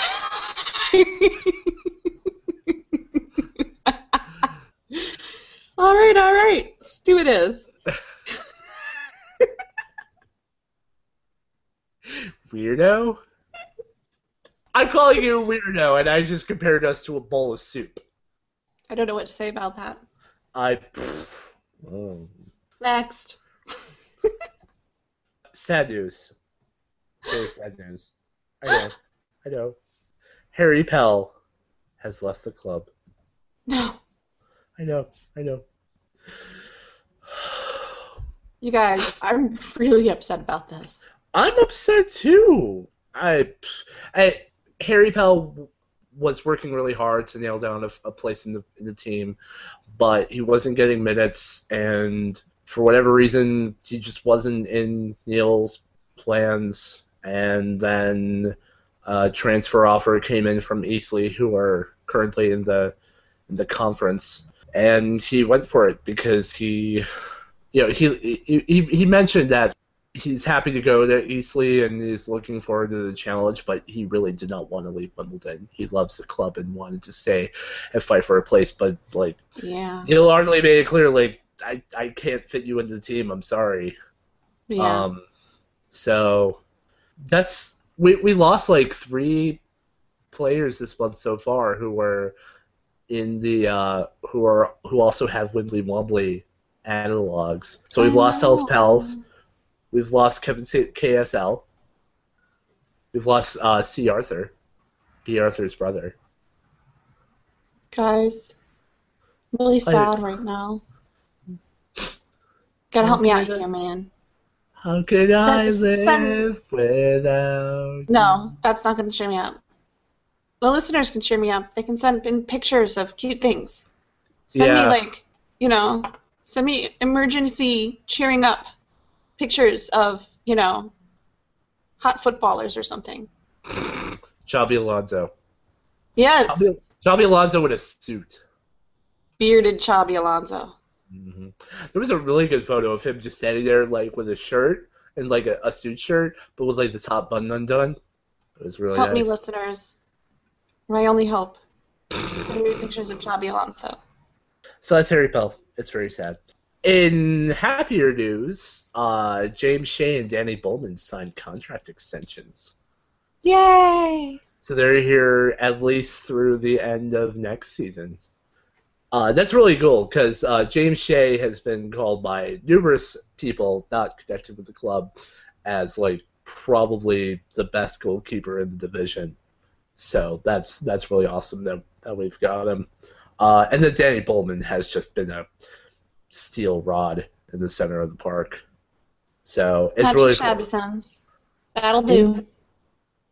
all right, all right. Stew it is. Weirdo. I'm calling you a weirdo, and I just compared us to a bowl of soup. I don't know what to say about that. I. pff, oh. Mm. Next. Sad news. Very sad news. I know. I know. Harry Pell has left the club. No. I know. I know. You guys, I'm really upset about this. I'm upset too. I, I Harry Pell was working really hard to nail down a, a place in the in the team, but he wasn't getting minutes, and for whatever reason, he just wasn't in Neil's plans. And then a transfer offer came in from Eastleigh, who are currently in the in the conference, and he went for it because he, you know, he he he, mentioned that he's happy to go to Eastleigh and he's looking forward to the challenge, but he really did not want to leave Wimbledon. He loves the club and wanted to stay and fight for a place, but like Yeah. Neil Ardley made it clear, like I, I can't fit you into the team. I'm sorry. Yeah. Um, so that's we we lost like three players this month so far who were in the uh, who are who also have Wimbly Wombly analogs. So we've lost Hells Pals. We've lost Kevin C- KSL. We've lost uh, C. Arthur, B. Arthur's brother. Guys, I'm really sad right now. Gotta help me out here, man. How could I live without? No, that's not gonna cheer me up. The listeners can cheer me up. They can send in pictures of cute things. Send Yeah. me like, you know, send me emergency cheering up pictures of, you know, hot footballers or something. Xabi Alonso. Yes, Xabi Alonso with a suit. bearded Xabi Alonso. Hmm There was a really good photo of him just standing there, like with a shirt and like a, a suit shirt, but with like the top button undone. It was really Help me, listeners. My only hope. Send me pictures of Xabi Alonso. So that's Harry Pell. It's very sad. In happier news, uh, James Shea and Dannie Bulman signed contract extensions. Yay! So they're here at least through the end of next season. Uh, that's really cool because uh, James Shea has been called by numerous people not connected with the club as like probably the best goalkeeper in the division. So that's that's really awesome that, that we've got him. Uh, and then Dannie Bulman has just been a steel rod in the center of the park. So it's really shabby cool. sounds. That'll do.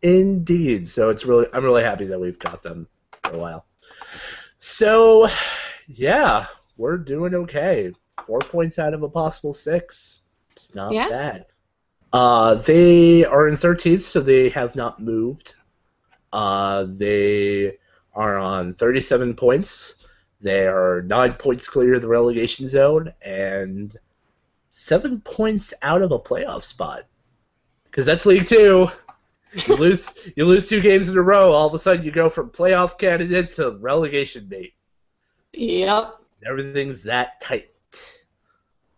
Indeed. So it's really I'm really happy that we've got them for a while. So yeah, we're doing okay. Four points out of a possible six. It's not Yeah. bad. Uh, they are in 13th, so they have not moved. Uh, they are on 37 points. They are nine points clear of the relegation zone and seven points out of a playoff spot. Because that's League Two. You lose, you lose two games in a row. All of a sudden, you go from playoff candidate to relegation mate. Yep. Everything's that tight.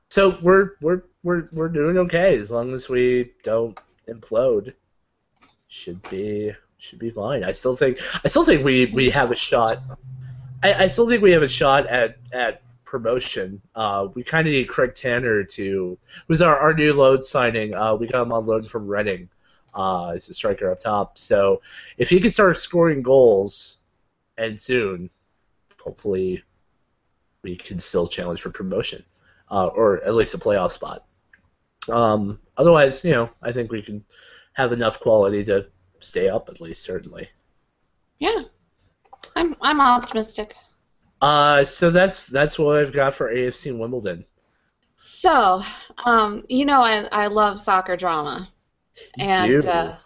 So we're we're we're we're doing okay as long as we don't implode. Should be should be fine. I still think I still think we, we have a shot. I, I still think we have a shot at at promotion. Uh, we kind of need Craig Tanner to who's our, our new load signing. Uh, we got him on loan from Reading. Uh, as a striker up top. So if he can start scoring goals, and soon, hopefully, we can still challenge for promotion, uh, or at least a playoff spot. Um, otherwise, you know, I think we can have enough quality to stay up at least, certainly. Yeah. I'm I'm optimistic. Uh, so that's that's what I've got for AFC and Wimbledon. So, um, you know I I love soccer drama. And Do. uh,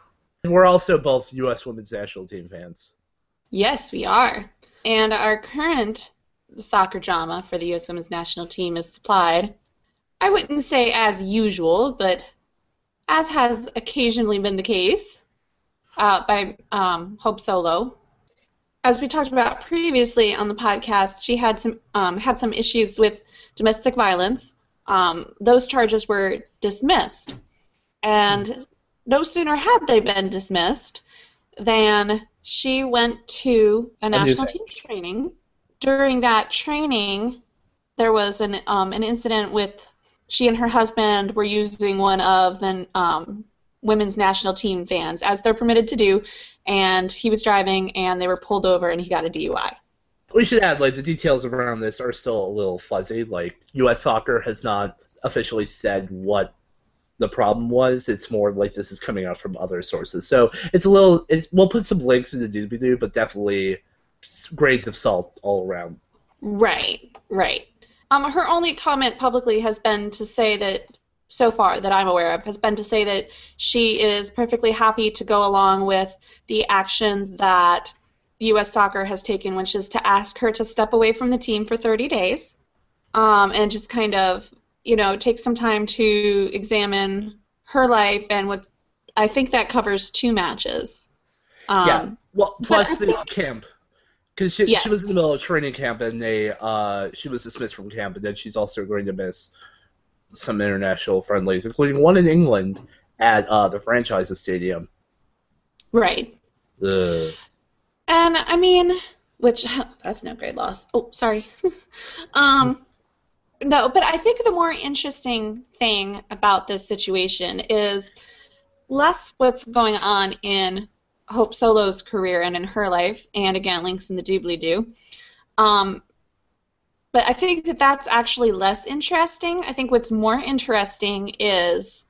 We're also both U.S. women's national team fans. yes, we are. And our current soccer drama for the U.S. Women's National Team is supplied. I wouldn't say as usual, but as has occasionally been the case, uh, by um, Hope Solo. As we talked about previously on the podcast, she had some um, had some issues with domestic violence. Um, those charges were dismissed, and no sooner had they been dismissed than she went to a national team training. During that training, there was an um, an incident with she and her husband were using one of the um, women's national team vans as they're permitted to do, and he was driving and they were pulled over and he got a DUI. We should add, like, the details around this are still a little fuzzy. Like, U.S. Soccer has not officially said what the problem was. It's more like this is coming out from other sources. So it's a little. It's, we'll put some links in the doobly doo, but definitely grains of salt all around. Right, right. Um, her only comment publicly has been to say that, so far that I'm aware of, has been to say that she is perfectly happy to go along with the action that U.S. Soccer has taken, which is to ask her to step away from the team for 30 days, um, and just kind of, you know, take some time to examine her life and what I think that covers two matches. Um, yeah. Well, plus the think- camp. Because she, Yes. she was in the middle of training camp and they uh, she was dismissed from camp, and then she's also going to miss some international friendlies, including one in England at uh, the franchises stadium. Right. Ugh. And I mean, which that's no great loss. Oh, sorry. um, no, but I think the more interesting thing about this situation is less what's going on in Hope Solo's career and in her life, and again, links in the doobly doo. Um, but I think that that's actually less interesting. I think what's more interesting is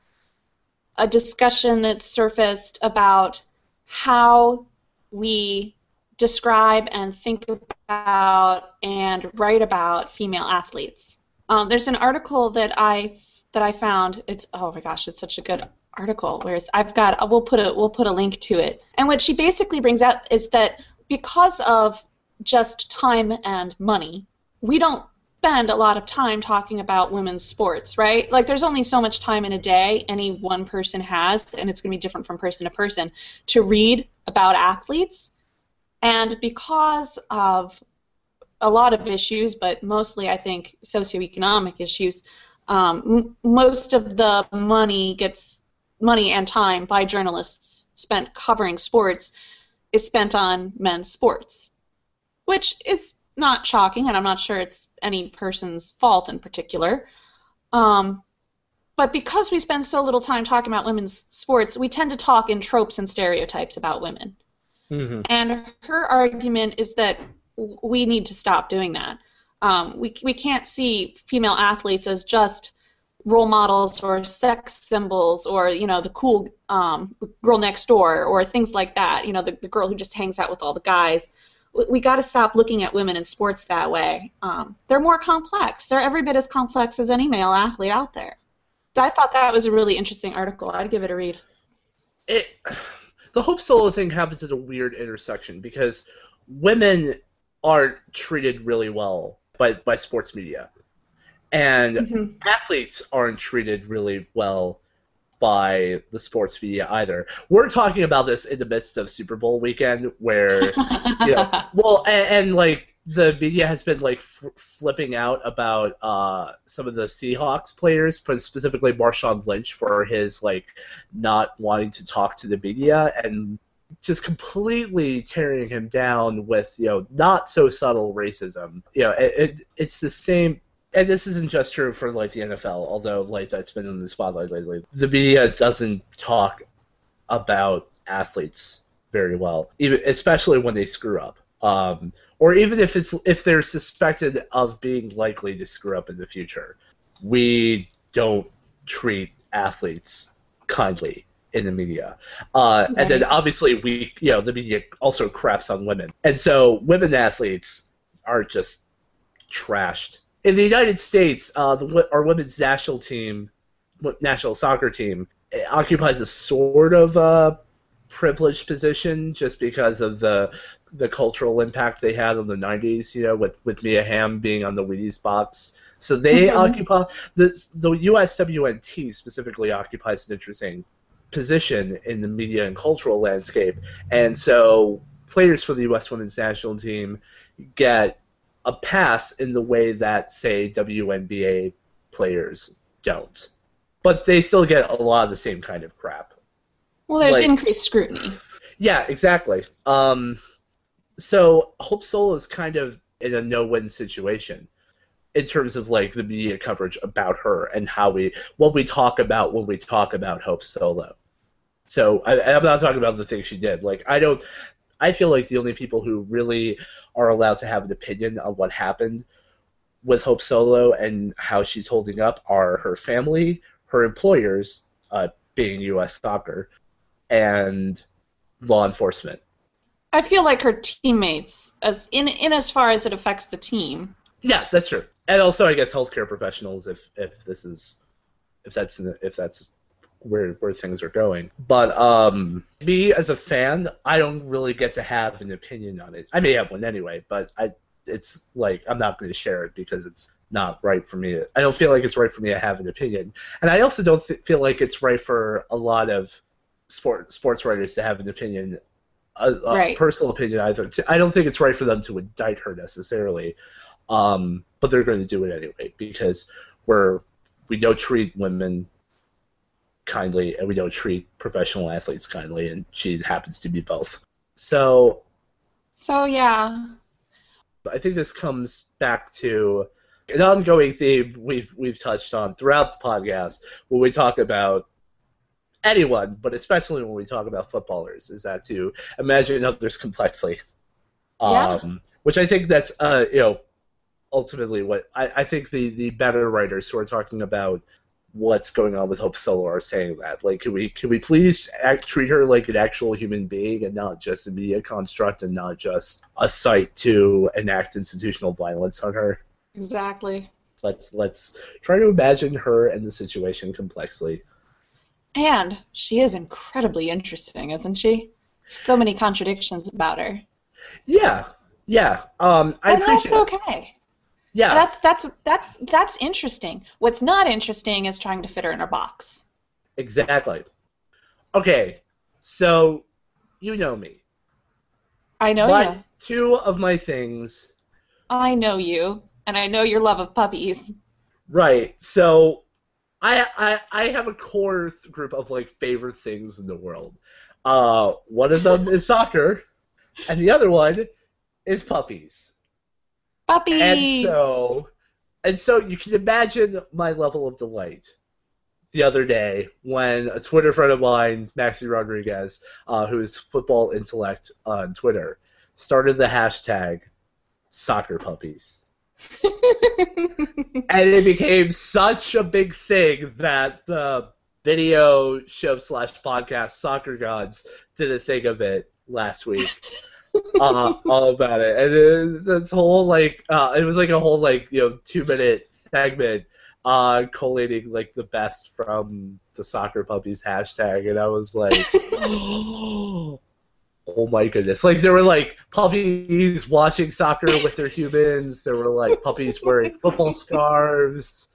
a discussion that's surfaced about how we describe and think about and write about female athletes. Um, there's an article that I that I found. It's oh my gosh, it's such a good article. Whereas I've got we'll put a we'll put a link to it. And what she basically brings out is that because of just time and money, we don't spend a lot of time talking about women's sports, right? Like there's only so much time in a day any one person has, and it's going to be different from person to person, to read about athletes. And because of a lot of issues, but mostly I think socioeconomic issues, um, m- most of the money gets money and time by journalists spent covering sports is spent on men's sports, which is not shocking, and I'm not sure it's any person's fault in particular. Um, but because we spend so little time talking about women's sports, we tend to talk in tropes and stereotypes about women. Mm-hmm. And her argument is that we need to stop doing that. Um, we, we can't see female athletes as just role models or sex symbols or you know the cool um, girl next door or things like that. You know the, the girl who just hangs out with all the guys. We, we got to stop looking at women in sports that way. Um, they're more complex. They're every bit as complex as any male athlete out there. I thought that was a really interesting article. I'd give it a read. it the Hope Solo thing happens at a weird intersection because women aren't treated really well by by sports media, and Mhm. athletes aren't treated really well by the sports media either. We're talking about this in the midst of Super Bowl weekend, where you know, well, and, and like the media has been like f- flipping out about uh, some of the Seahawks players, but specifically Marshawn Lynch for his like not wanting to talk to the media and just completely tearing him down with you know not so subtle racism. You know, it, it it's the same. And this isn't just true for like the NFL, although like that's been in the spotlight lately. The media doesn't talk about athletes very well, even especially when they screw up. Um, or even if it's if they're suspected of being likely to screw up in the future, we don't treat athletes kindly in the media. Uh, And then obviously we, you know, the media also craps on women, and so women athletes are just trashed. In the United States, uh, the, our women's national team, national soccer team, eh, occupies a sort of uh, privileged position just because of the the cultural impact they had in the 90s, you know, with, with Mia Hamm being on the Wheaties box. So they Mhm. occupy the the USWNT specifically occupies an interesting position in the media and cultural landscape, and so players for the U.S. Women's National Team get a pass in the way that say WNBA players don't, but they still get a lot of the same kind of crap. Well, there's Like- increased scrutiny. Yeah, exactly. Um, so Hope Solo is kind of in a no-win situation in terms of like the media coverage about her and how we what we talk about when we talk about Hope Solo. So I, I'm not talking about the things she did. Like I don't. I feel like the only people who really are allowed to have an opinion on what happened with Hope Solo and how she's holding up are her family, her employers, uh, being U.S. Soccer, and law enforcement. I feel like her teammates, as in in as far as it affects the team. Yeah, that's true. And also, I guess healthcare professionals, if if this is if that's if that's where where things are going. But um, me as a fan, I don't really get to have an opinion on it. I may have one anyway, but I it's like I'm not going to share it because it's not right for me. I don't feel like it's right for me to have an opinion, and I also don't th- feel like it's right for a lot of sport sports writers to have an opinion. A, a Right. personal opinion either. I don't think it's right for them to indict her necessarily um, but they're going to do it anyway because we're we don't treat women kindly and we don't treat professional athletes kindly, and she happens to be both. So So yeah, I think this comes back to an ongoing theme we've we've touched on throughout the podcast when we talk about anyone, but especially when we talk about footballers, is that to imagine others complexly. Yeah. Um, which I think that's uh, you know ultimately what I, I think the, the better writers who are talking about what's going on with Hope Solo are saying that. Like, can we can we please act, treat her like an actual human being and not just a media construct and not just a site to enact institutional violence on her? exactly. Let's let's try to imagine her and the situation complexly. And she is incredibly interesting, isn't she? So many contradictions about her. Yeah, yeah. Um, I and that's appreciate. okay. Yeah, That's that's that's that's interesting. What's not interesting is trying to fit her in a box. exactly. Okay, so you know me. I know but you. two of my things I know you, and I know your love of puppies. Right. So I I I have a core th- group of like favorite things in the world. Uh one of them is soccer and the other one is puppies. Puppies. And so and so you can imagine my level of delight the other day when a Twitter friend of mine, Maxi Rodriguez, uh, who is football intellect on Twitter, started the hashtag soccer puppies. and it became such a big thing that the video show slash podcast Soccer Gods did a thing of it last week. uh, all about it, and it, this whole like uh, it was like a whole like you know two minute segment uh, collating like the best from the soccer puppies hashtag, and I was like, oh my goodness! Like there were like puppies watching soccer with their humans. There were like puppies wearing football scarves.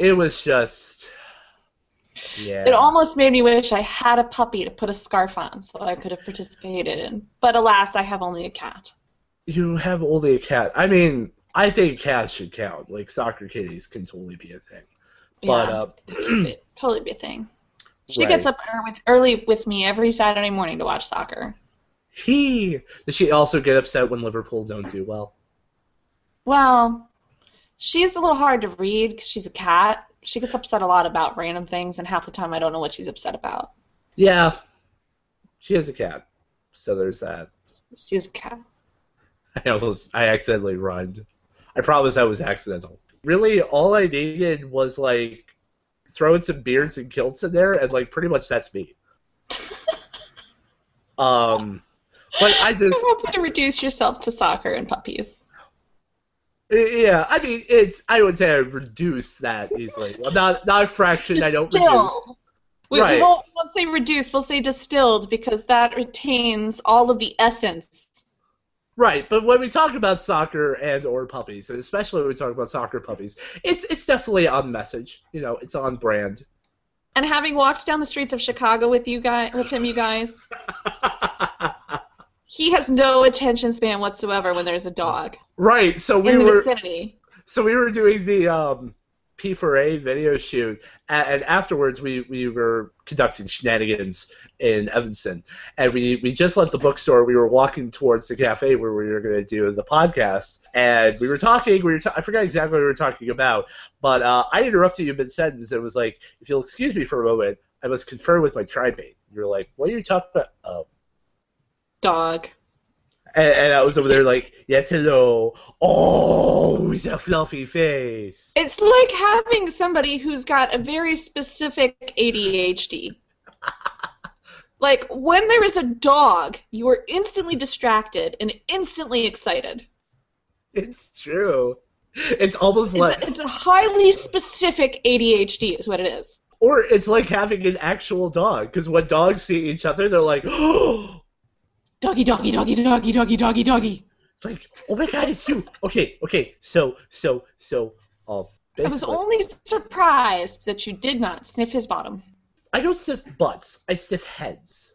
It was just, yeah. It almost made me wish I had a puppy to put a scarf on so I could have participated in. But alas, I have only a cat. You have only a cat. I mean, I think cats should count. Like soccer kitties can totally be a thing. But yeah, uh, totally, be, totally be a thing. She Right. gets up early with me every Saturday morning to watch soccer. he does she also get upset when Liverpool don't do well? Well, she's a little hard to read because she's a cat. She gets upset a lot about random things, and half the time I don't know what she's upset about. Yeah, she has a cat, so there's that. She's a cat. I almost I accidentally rhymed. I promise that was accidental. Really, all I needed was like throwing some beards and kilts in there, and like pretty much that's me. um, but I just I want you to reduce yourself to soccer and puppies. Yeah, I mean it's I would say I reduce that easily. Well, not not a fraction. I don't reduce. Distilled. We, we won't, we won't say reduced, we'll say distilled because that retains all of the essence. Right, but when we talk about soccer and or puppies, and especially when we talk about soccer puppies, it's it's definitely on message. You know, it's on brand. And having walked down the streets of Chicago with you guys, with him, you guys, he has no attention span whatsoever when there's a dog right, so we in the were vicinity. so we were doing the um, P4A video shoot, and afterwards we, we were conducting shenanigans in Evanston, and we, we just left the bookstore. We were walking towards the cafe where we were going to do the podcast, and we were talking. We were ta- I forgot exactly what we were talking about, but uh, I interrupted you mid sentence. and was like, "If you'll excuse me for a moment, I must confer with my tribe mate." You're like, "What are you talking about?" Oh. Dog. And, and I was over there like, "Yes, hello." Oh, he's a fluffy face. It's like having somebody who's got a very specific ADHD. like when there is a dog, you are instantly distracted and instantly excited. It's true. It's almost It's like, it's a highly specific ADHD, is what it is. or it's like having an actual dog. Because when dogs see each other, they're like, oh, Doggy, doggy, doggy, doggy, doggy, doggy, doggy. it's like, oh my god, it's you. Okay, okay. So, so, so, um, I was only surprised that you did not sniff his bottom. I don't sniff butts. I sniff heads.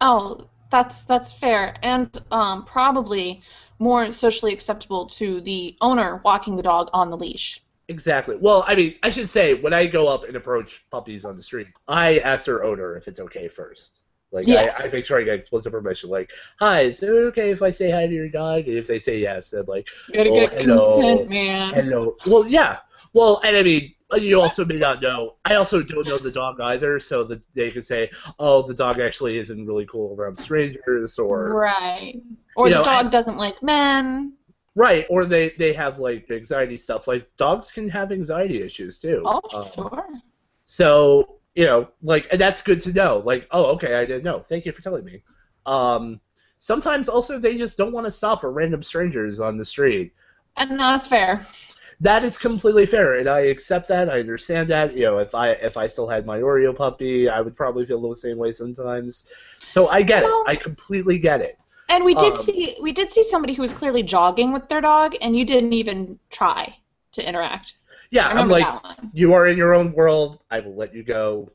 Oh, that's that's fair, and um, probably more socially acceptable to the owner walking the dog on the leash. Exactly. Well, I mean, I should say when I go up and approach puppies on the street, I ask their owner if it's okay first. Like Yes. I, I make sure I get explicit permission. Like, hi, is it okay if I say hi to your dog? And if they say yes, then like, You gotta Oh, get hello. consent, man. Hello. Well, yeah. Well, and I mean, you also may not know. I also don't know the dog either, so that they can say, "Oh, the dog actually isn't really cool around strangers," or Right. Or the know, dog I- doesn't like men. right, or they they have like anxiety stuff. Like dogs can have anxiety issues too. Oh, Um, sure. So you know, like, and that's good to know. Like, oh, okay, I didn't know. Thank you for telling me. Um, sometimes also they just don't want to stop for random strangers on the street. And that's fair. that is completely fair, and I accept that. I understand that. You know, if I if I still had my Oreo puppy, I would probably feel the same way sometimes. So I get Well- it. I completely get it. And we did Um, see we did see somebody who was clearly jogging with their dog, and you didn't even try to interact. Yeah, I'm like, you are in your own world. I will let you go.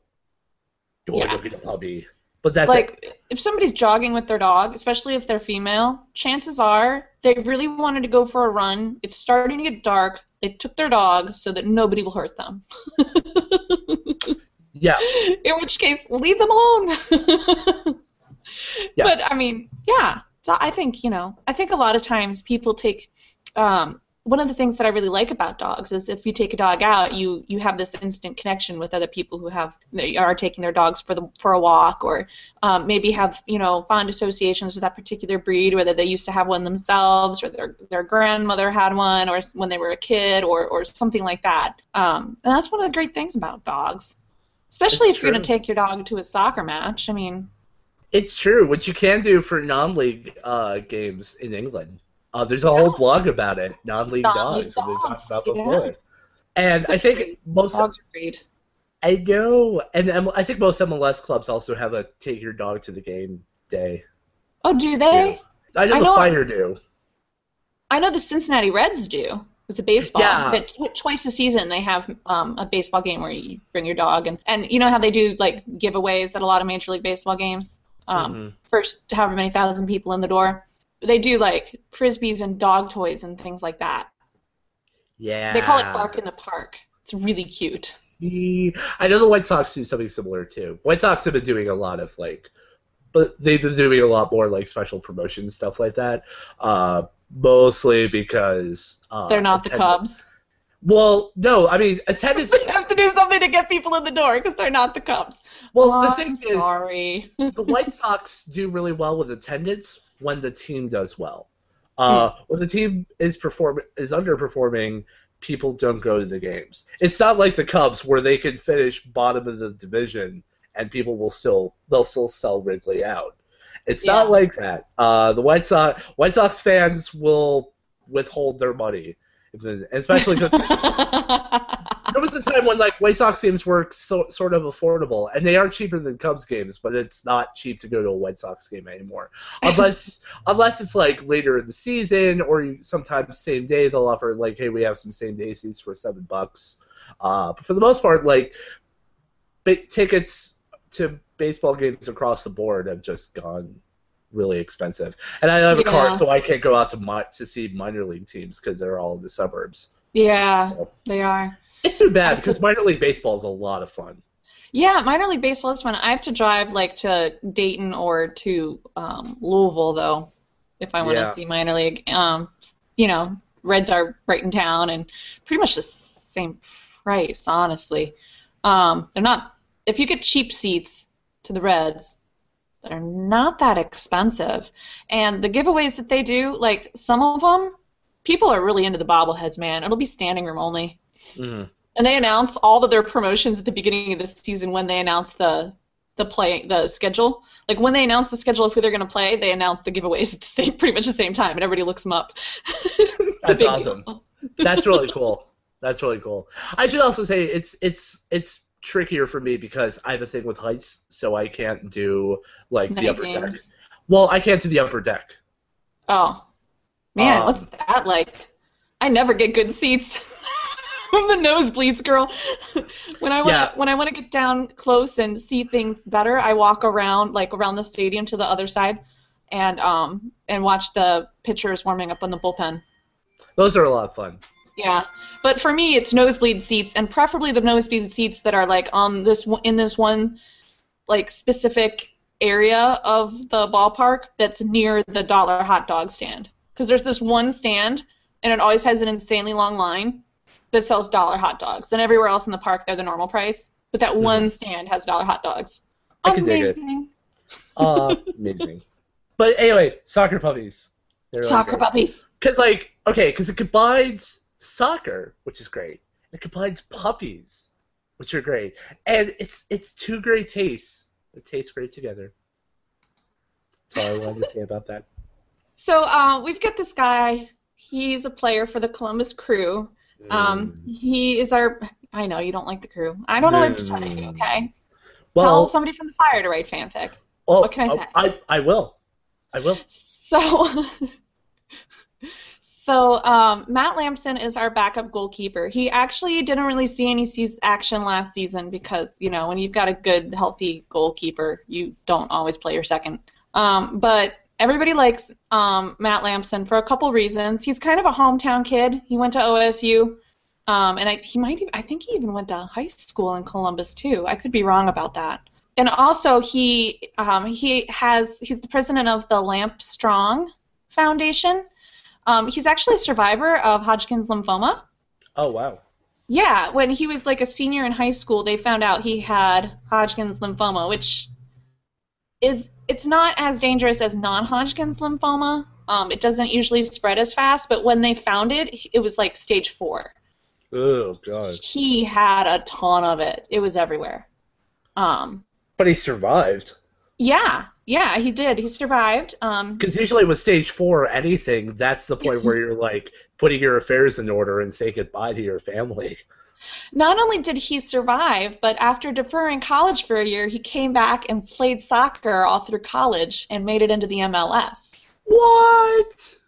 Go Yeah. and look at a puppy. But that's it. like if somebody's jogging with their dog, especially if they're female, chances are they really wanted to go for a run. It's starting to get dark. They took their dog so that nobody will hurt them. Yeah, In which case, leave them alone. Yeah. But I mean, yeah. So I think you know. I think a lot of times people take. Um, one of the things that I really like about dogs is if you take a dog out, you you have this instant connection with other people who have are taking their dogs for the for a walk, or um, maybe have you know fond associations with that particular breed, whether they used to have one themselves, or their their grandmother had one, or when they were a kid, or or something like that. Um, and that's one of the great things about dogs, especially It's if you're going to take your dog to a soccer match. I mean, it's true. What you can do for non-league uh, games in England. Uh, there's a whole blog about it. Non-league, dogs, that we talked about yeah. before. And I think most dogs are great. I know, and I think most MLS clubs also have a take your dog to the game day. Oh, do they? I know I the know- Fire do. I know the Cincinnati Reds do. It's a baseball. Yeah. But tw- twice a season they have um, a baseball game where you bring your dog and and you know how they do like giveaways at a lot of Major League Baseball games. Um, Mhm. First, however many thousand people in the door, they do like frisbees and dog toys and things like that. Yeah. They call it Bark in the Park. It's really cute. I know the White Sox do something similar too. White Sox have been doing a lot of like, but they've been doing a lot more like special promotion stuff like that. Uh, mostly because uh, They're not the Cubs. Well, no, I mean attendance. They have to do something to get people in the door because they're not the Cubs. Well, Oh, the I'm thing is, sorry. the White Sox do really well with attendance when the team does well. Uh, When the team is perform is underperforming, people don't go to the games. It's not like the Cubs where they can finish bottom of the division and people will still they'll still sell Wrigley out. It's not like that. Uh, the White Sox White Sox fans will withhold their money, especially because was a time when like White Sox games were so, sort of affordable, and they are cheaper than Cubs games, but it's not cheap to go to a White Sox game anymore, unless unless it's like later in the season or you, sometimes same day they'll offer like, hey, we have some same day seats for seven bucks. Uh, but for the most part, like ba- tickets to baseball games across the board have just gone really expensive, and I have a car, so I can't go out to mi- to see minor league teams because they're all in the suburbs. yeah, they are. It's too bad because minor league baseball is a lot of fun. Yeah, minor league baseball is fun. I have to drive like to Dayton or to um, Louisville though, if I want to Yeah. see minor league. Um, you know, Reds are right in town and pretty much the same price, honestly. Um, they're not. If you get cheap seats to the Reds, they're not that expensive. And the giveaways that they do, like some of them, people are really into the bobbleheads, man. It'll be standing room only. Mhm. And they announce all of their promotions at the beginning of the season when they announce the the play the schedule. Like when they announce the schedule of who they're going to play, they announce the giveaways at the same pretty much the same time, and everybody looks them up. That's awesome. That's really cool. That's really cool. I should also say it's it's it's trickier for me because I have a thing with heights, so I can't do like the Night upper deck. Well, I can't do the upper deck. Oh, man, Um, what's that like? I never get good seats. I'm the nosebleeds girl. when I want to Yeah. when I want to get down close and see things better, I walk around like around the stadium to the other side, and um and watch the pitchers warming up on the bullpen. Those are a lot of fun. Yeah, but for me, it's nosebleed seats, and preferably the nosebleed seats that are like on this in this one like specific area of the ballpark that's near the dollar hot dog stand. Because there's this one stand, and it always has an insanely long line that sells dollar hot dogs, and everywhere else in the park they're the normal price, but that one stand has dollar hot dogs. Mm-hmm. I can dig it. Amazing. Uh, amazing. But anyway, soccer puppies. They're Soccer great. puppies. Because like okay, because it combines soccer, which is great. It combines puppies, which are great, and it's it's two great tastes that taste great together. That's all I wanted to say about that. So uh, we've got this guy. He's a player for the Columbus Crew. Um, Mm. he is our. I know you don't like the crew. I don't know what to tell you. Mm. Okay, well, tell somebody from the fire to write fanfic. well, what can I say? I I will. I will. So, so um, Matt Lampson is our backup goalkeeper. He actually didn't really see any action last season because you know when you've got a good, healthy goalkeeper, you don't always play your second. Um, but everybody likes um, Matt Lampson for a couple reasons. He's kind of a hometown kid. He went to OSU. Um, and I, he might, even, I think he even went to high school in Columbus too. I could be wrong about that. And also, he um, he has he's the president of the Lamp Strong Foundation. Um, he's actually a survivor of Hodgkin's lymphoma. Oh wow. Yeah, when he was like a senior in high school, they found out he had Hodgkin's lymphoma, which is it's not as dangerous as non-Hodgkin's lymphoma. Um, it doesn't usually spread as fast, but when they found it, it was like stage four. Oh god. He had a ton of it. It was everywhere. Um, But he survived. yeah, yeah, he did. He survived. Um, Because usually with stage four or anything, that's the point where you're like putting your affairs in order and say goodbye to your family. Not only did he survive, but after deferring college for a year, he came back and played soccer all through college and made it into the MLS. What?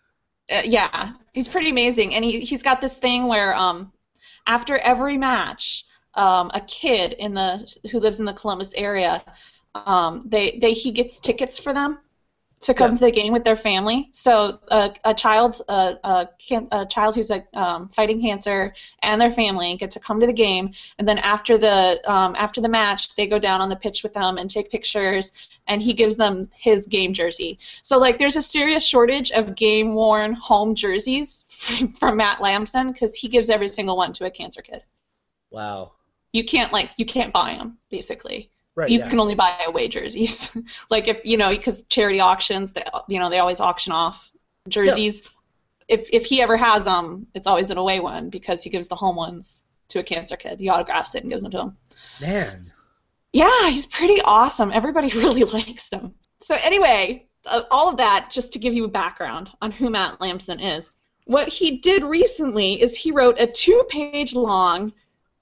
Uh, yeah, he's pretty amazing, and he he's got this thing where um, after every match, um, a kid in the who lives in the Columbus area, um, they they he gets tickets for them to come Yeah. to the game with their family. So uh, a child uh, a, can, a child who's like um, fighting cancer and their family get to come to the game, and then after the um, after the match, they go down on the pitch with them and take pictures, and he gives them his game jersey. So like, there's a serious shortage of game worn home jerseys from Matt Lampson because he gives every single one to a cancer kid. Wow. You can't like you can't buy them basically. Right. you yeah. can only buy away jerseys. like if you know because charity auctions, they you know they always auction off jerseys. If if he ever has them, it's always an away one because he gives the home ones to a cancer kid. He autographs it and gives them to him. Man. Yeah, he's pretty awesome. Everybody really likes him. So anyway, uh, all of that just to give you a background on who Matt Lampson is. What he did recently is he wrote a two-page long,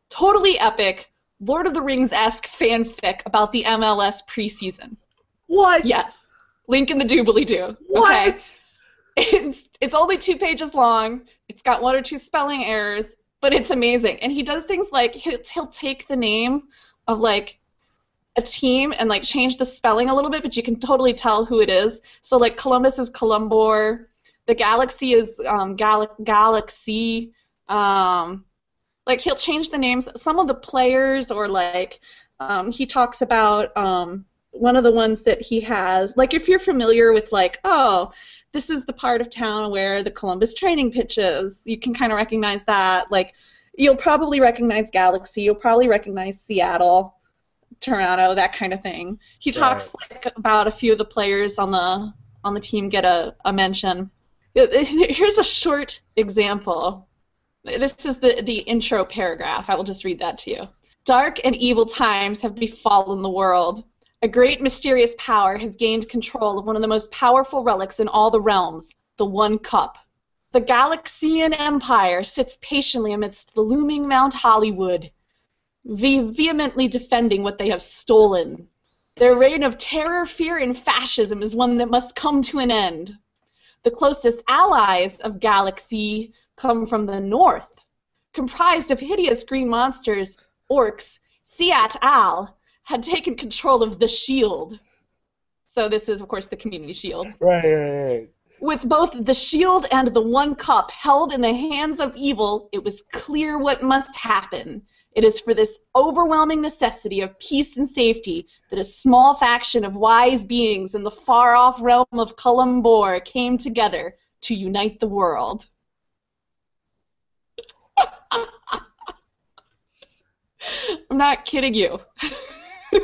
totally epic Lord of the Rings-esque fanfic about the MLS preseason. What? Yes, link in the doobly doo. What? Okay, it's it's only two pages long. It's got one or two spelling errors, but it's amazing. And he does things like he'll, he'll take the name of like a team and like change the spelling a little bit, but you can totally tell who it is. So like Columbus is Columbor, the Galaxy is um, Gal- Galaxy. Um, like he'll change the names. Some of the players, or like um, he talks about um, one of the ones that he has. Like if you're familiar with like oh this is the part of town where the Columbus training pitch is. You can kind of recognize that. Like, you'll probably recognize Galaxy. You'll probably recognize Seattle, Toronto, that kind of thing. He talks like about a few of the players on the on the team get a, a mention. Here's a short example. This is the, the intro paragraph. I will just read that to you. Dark and evil times have befallen the world. A great mysterious power has gained control of one of the most powerful relics in all the realms, the One Cup. The Galaxian Empire sits patiently amidst the looming Mount Hollywood, ve- vehemently defending what they have stolen. Their reign of terror, fear, and fascism is one that must come to an end. The closest allies of Galaxy come from the north, comprised of hideous green monsters, orcs, Siat Al, had taken control of the shield. So this is, of course, the community shield. Right, right, right. With both the shield and the one cup held in the hands of evil, it was clear what must happen. It is for this overwhelming necessity of peace and safety that a small faction of wise beings in the far off realm of Columbor came together to unite the world. I'm not kidding you. this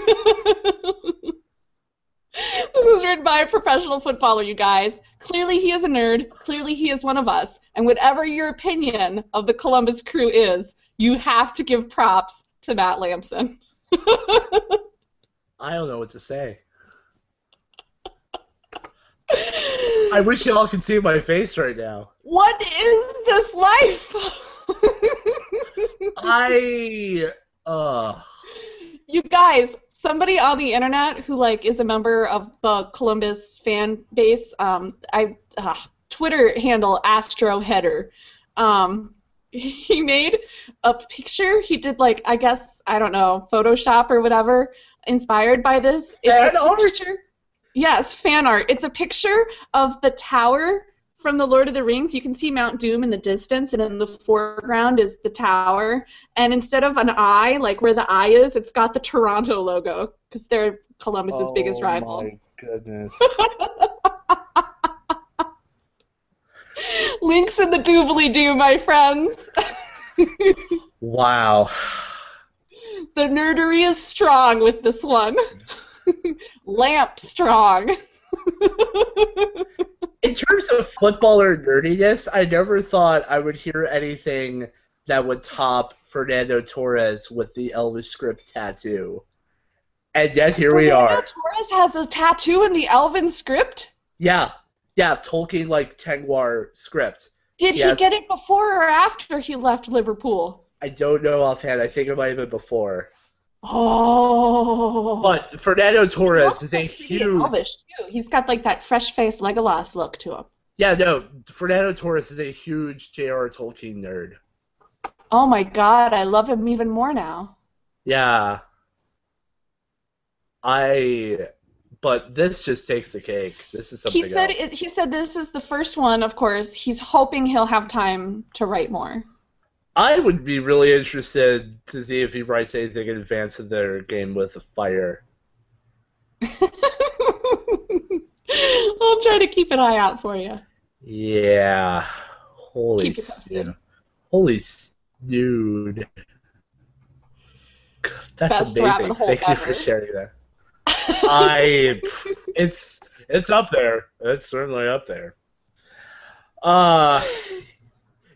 was written by a professional footballer, you guys. Clearly, he is a nerd. Clearly, he is one of us. And whatever your opinion of the Columbus crew is, you have to give props to Matt Lampson. I don't know what to say. I wish y'all could see my face right now. what is this life? I uh You guys, somebody on the internet who like is a member of the Columbus fan base, um, I uh, Twitter handle Astro Header. Um, he made a picture. He did like I guess I don't know Photoshop or whatever, inspired by this. It's Fan art? Yes, fan art. It's a picture of the tower from the Lord of the Rings. You can see Mount Doom in the distance, and in the foreground is the tower. And instead of an eye, like where the eye is, it's got the Toronto logo because they're Columbus's oh biggest rival. Oh my goodness. Links in the doobly doo, my friends. wow. the nerdery is strong with this one. Lamp strong. In terms of footballer nerdiness, I never thought I would hear anything that would top Fernando Torres with the Elvis script tattoo. And yet here we Fernando are. Torres has a tattoo in the Elven script. Yeah. Yeah, Tolkien like Tengwar script. Did Yes. he get it before or after he left Liverpool? I don't know offhand. I think it might have been before. Oh. But Fernando Torres is a huge. Elvish too. He's got like that fresh-faced Legolas look to him. Yeah, no. Fernando Torres is a huge J.R. Tolkien nerd. Oh my god, I love him even more now. Yeah. I. But this just takes the cake. This is something He said else. it, he said this is the first one. Of course, he's hoping he'll have time to write more. I would be really interested to see if he writes anything in advance of their game with the fire. I'll try to keep an eye out for you. Yeah. Holy snood. Holy snood. That's Best amazing. Thank you for sharing that. I it's it's up there. It's certainly up there. Uh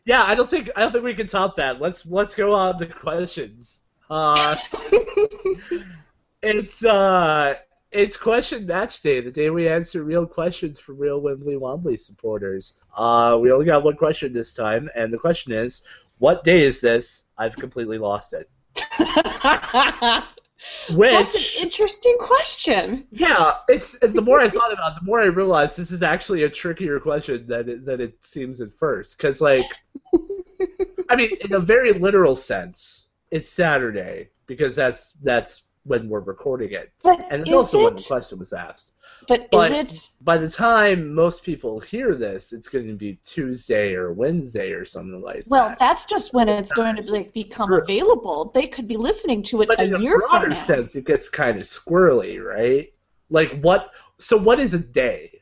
yeah, I don't think I don't think we can top that. Let's let's go on to questions. Uh it's uh it's question match day, the day we answer real questions from real Wimbly Wombly supporters. Uh we only got one question this time, and the question is, what day is this? I've completely lost it. Which That's an interesting question. yeah, it's, it's the more I thought about it, the more I realized this is actually a trickier question than it, than it seems at first. Because like, I mean, in a very literal sense, it's Saturday because that's that's when we're recording it, But and it's also when the question was asked. But, but- is it? By the time most people hear this, it's going to be Tuesday or Wednesday or something like Well, that. Well, that's just when it's going to like become True. available. They could be listening to it But a in a year from broader now. sense, it gets kind of squirrely, right? Like what? So what is a day?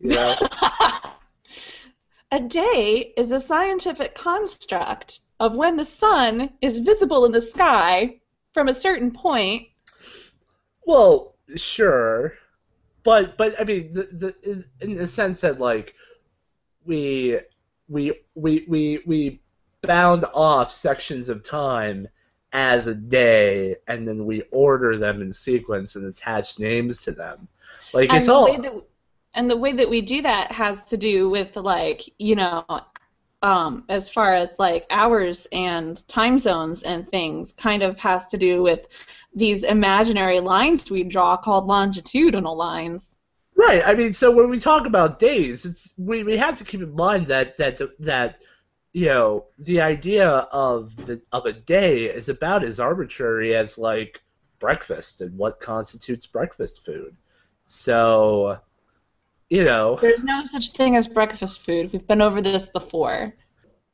You know? a day is a scientific construct of when the sun is visible in the sky from a certain point. Well, sure, but but I mean, the, the in- the sense that like we we we we we bound off sections of time as a day, and then we order them in sequence and attach names to them. Like and it's the all way that and the way that we do that has to do with like you know um, as far as like hours and time zones and things kind of has to do with these imaginary lines we draw called longitudinal lines. Right. I mean, so when we talk about days, it's we, we have to keep in mind that that that you know the idea of the of a day is about as arbitrary as like breakfast and what constitutes breakfast food. So, you know, there's no such thing as breakfast food. We've been over this before.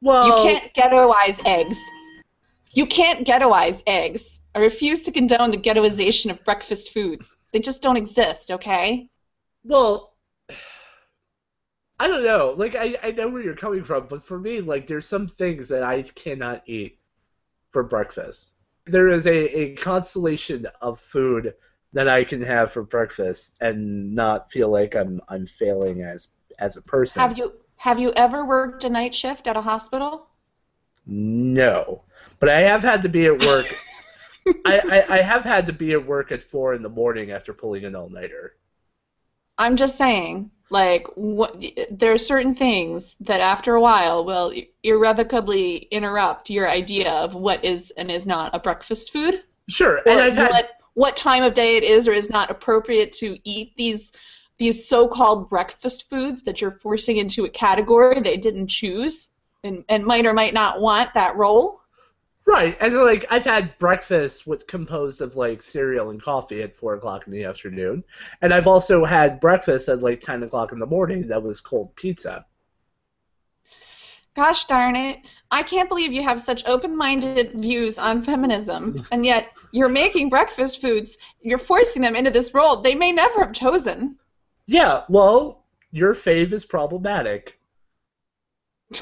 Well, you can't ghettoize eggs. You can't ghettoize eggs i refuse to condone the ghettoization of breakfast foods they just don't exist okay Well, I don't know. Like, I, I know where you're coming from, but for me, like, there's some things that I cannot eat for breakfast. There is a, a constellation of food that I can have for breakfast and not feel like I'm I'm failing as as a person. have you have you ever worked a night shift at a hospital No, but I have had to be at work. I, I, I have had to be at work at four in the morning after pulling an all nighter. I'm just saying, like, what, there are certain things that after a while will irrevocably interrupt your idea of what is and is not a breakfast food. Sure, and I've had what, what time of day it is or is not appropriate to eat these these so-called breakfast foods that you're forcing into a category they didn't choose and, and might or might not want that role. Right, and like I've had breakfast with composed of like cereal and coffee at four o'clock in the afternoon, and I've also had breakfast at like ten o'clock in the morning that was cold pizza. Gosh darn it. I can't believe you have such open minded views on feminism, and yet you're making breakfast foods. You're forcing them into this role they may never have chosen. Yeah, well, your fave is problematic.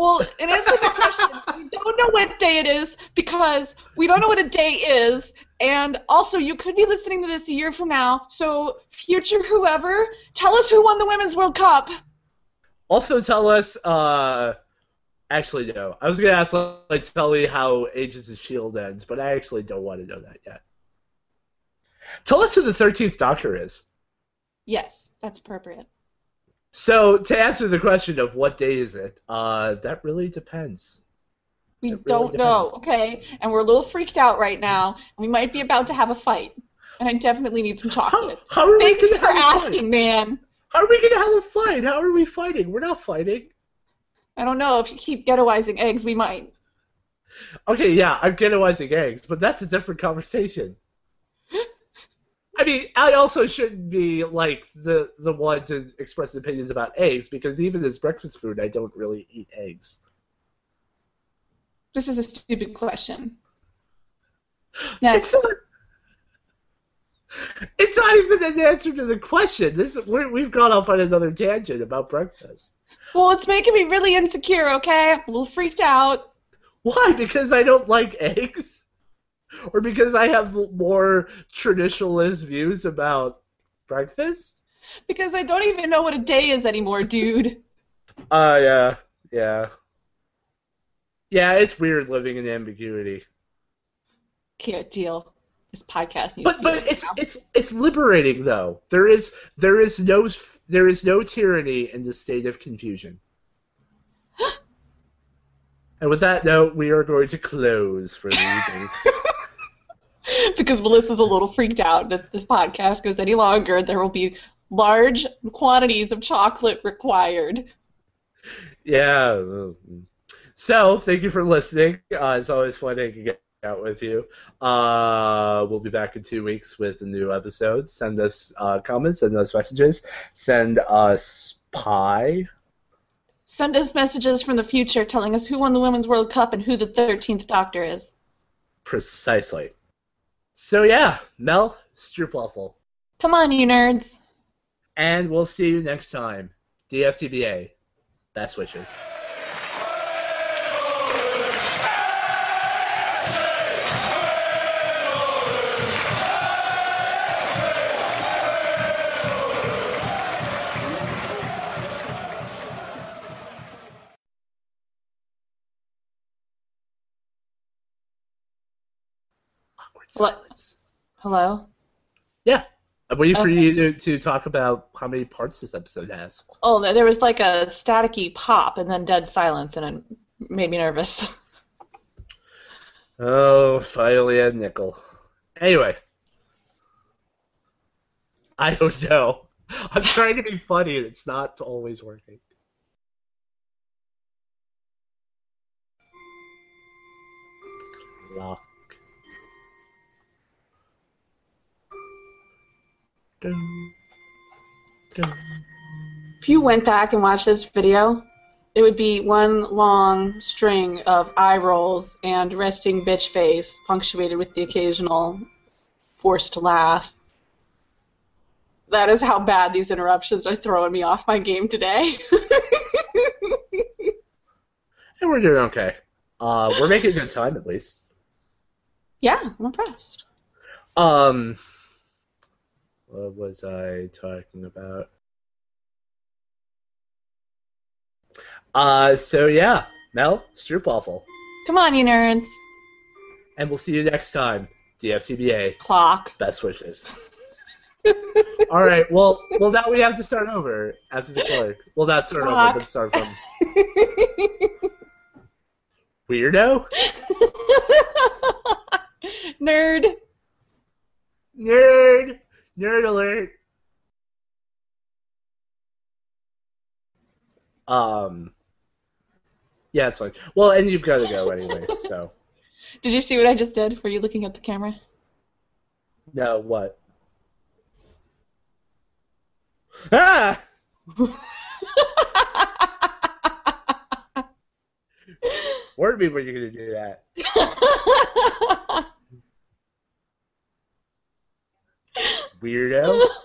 Well, in answer to the question, we don't know what day it is because we don't know what a day is, and also you could be listening to this a year from now. So, future whoever, tell us who won the Women's World Cup. Also, tell us. uh Actually, no. I was gonna ask like tell me how Agents of Shield ends, but I actually don't want to know that yet. Tell us who the Thirteenth Doctor is. Yes, that's appropriate. So to answer the question of what day is it, uh, that really depends. We really don't know, okay? And we're a little freaked out right now. We might be about to have a fight, and I definitely need some chocolate. how are we Thanks gonna for have a fight? asking, man. How are we gonna have a fight? How are we fighting? We're not fighting. I don't know if you keep ghettoizing eggs, we might. Okay, yeah, I'm ghettoizing eggs, but that's a different conversation. I mean, I also shouldn't be like the the one to express opinions about eggs because even as breakfast food, I don't really eat eggs. This is a stupid question. It's not, it's not even an answer to the question. This we're, we've gone off on another tangent about breakfast. Well, it's making me really insecure, okay? I'm a little freaked out. Why? Because I don't like eggs? Or because I have more traditionalist views about breakfast? Because I don't even know what a day is anymore, dude. Uh, yeah, yeah. Yeah, it's weird living in ambiguity. Can't deal. This podcast needs But to be but it's now. it's it's liberating though. There is there is no there is no tyranny in the state of confusion. and with that note, we are going to close for the evening. because Melissa's a little freaked out. and If this podcast goes any longer, there will be large quantities of chocolate required. Yeah. So, thank you for listening. Uh, it's always fun hanging out with you. Uh, we'll be back in two weeks with a new episode. Send us uh, comments, send us messages, send us pie. Send us messages from the future telling us who won the Women's World Cup and who the 13th Doctor is. Precisely. So, yeah, Mel, Stroopwafel. Come on, you nerds. And we'll see you next time. DFTBA. Best wishes. Awkward What? silence. Hello? Yeah. I'm waiting for Okay. you to, to talk about how many parts this episode has. Oh, there there was like a staticky pop and then dead silence, and it made me nervous. Oh, finally a nickel. Anyway. I don't know. I'm trying to be funny and it's not always working. Lock. Dun, dun. if you went back and watched this video, it would be one long string of eye rolls and resting bitch face, punctuated with the occasional forced laugh. That is how bad these interruptions are throwing me off my game today. And we're doing okay. Uh, we're making good time at least. yeah, I'm impressed. Um, what was I talking about? Uh, so yeah, Mel, Stroopwafel. Come on, you nerds. And we'll see you next time. DFTBA. Clock. Best wishes. All right. Well, well, now we have to start over after the clerk. Well, not start over, Fuck. but start from weirdo, Nerd. nerd, nerd alert. Um. Yeah, it's fine. Well, and you've got to go anyway. So Did you see what I just did? Were you looking at the camera? no, what? Ah! Warn me when you're gonna do that. Weirdo.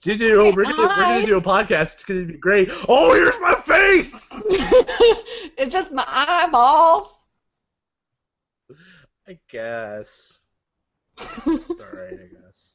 Do, we're, gonna, we're gonna do a podcast. It's gonna be great. Oh, here's my face. it's just my eyeballs. I guess. It's alright, I guess.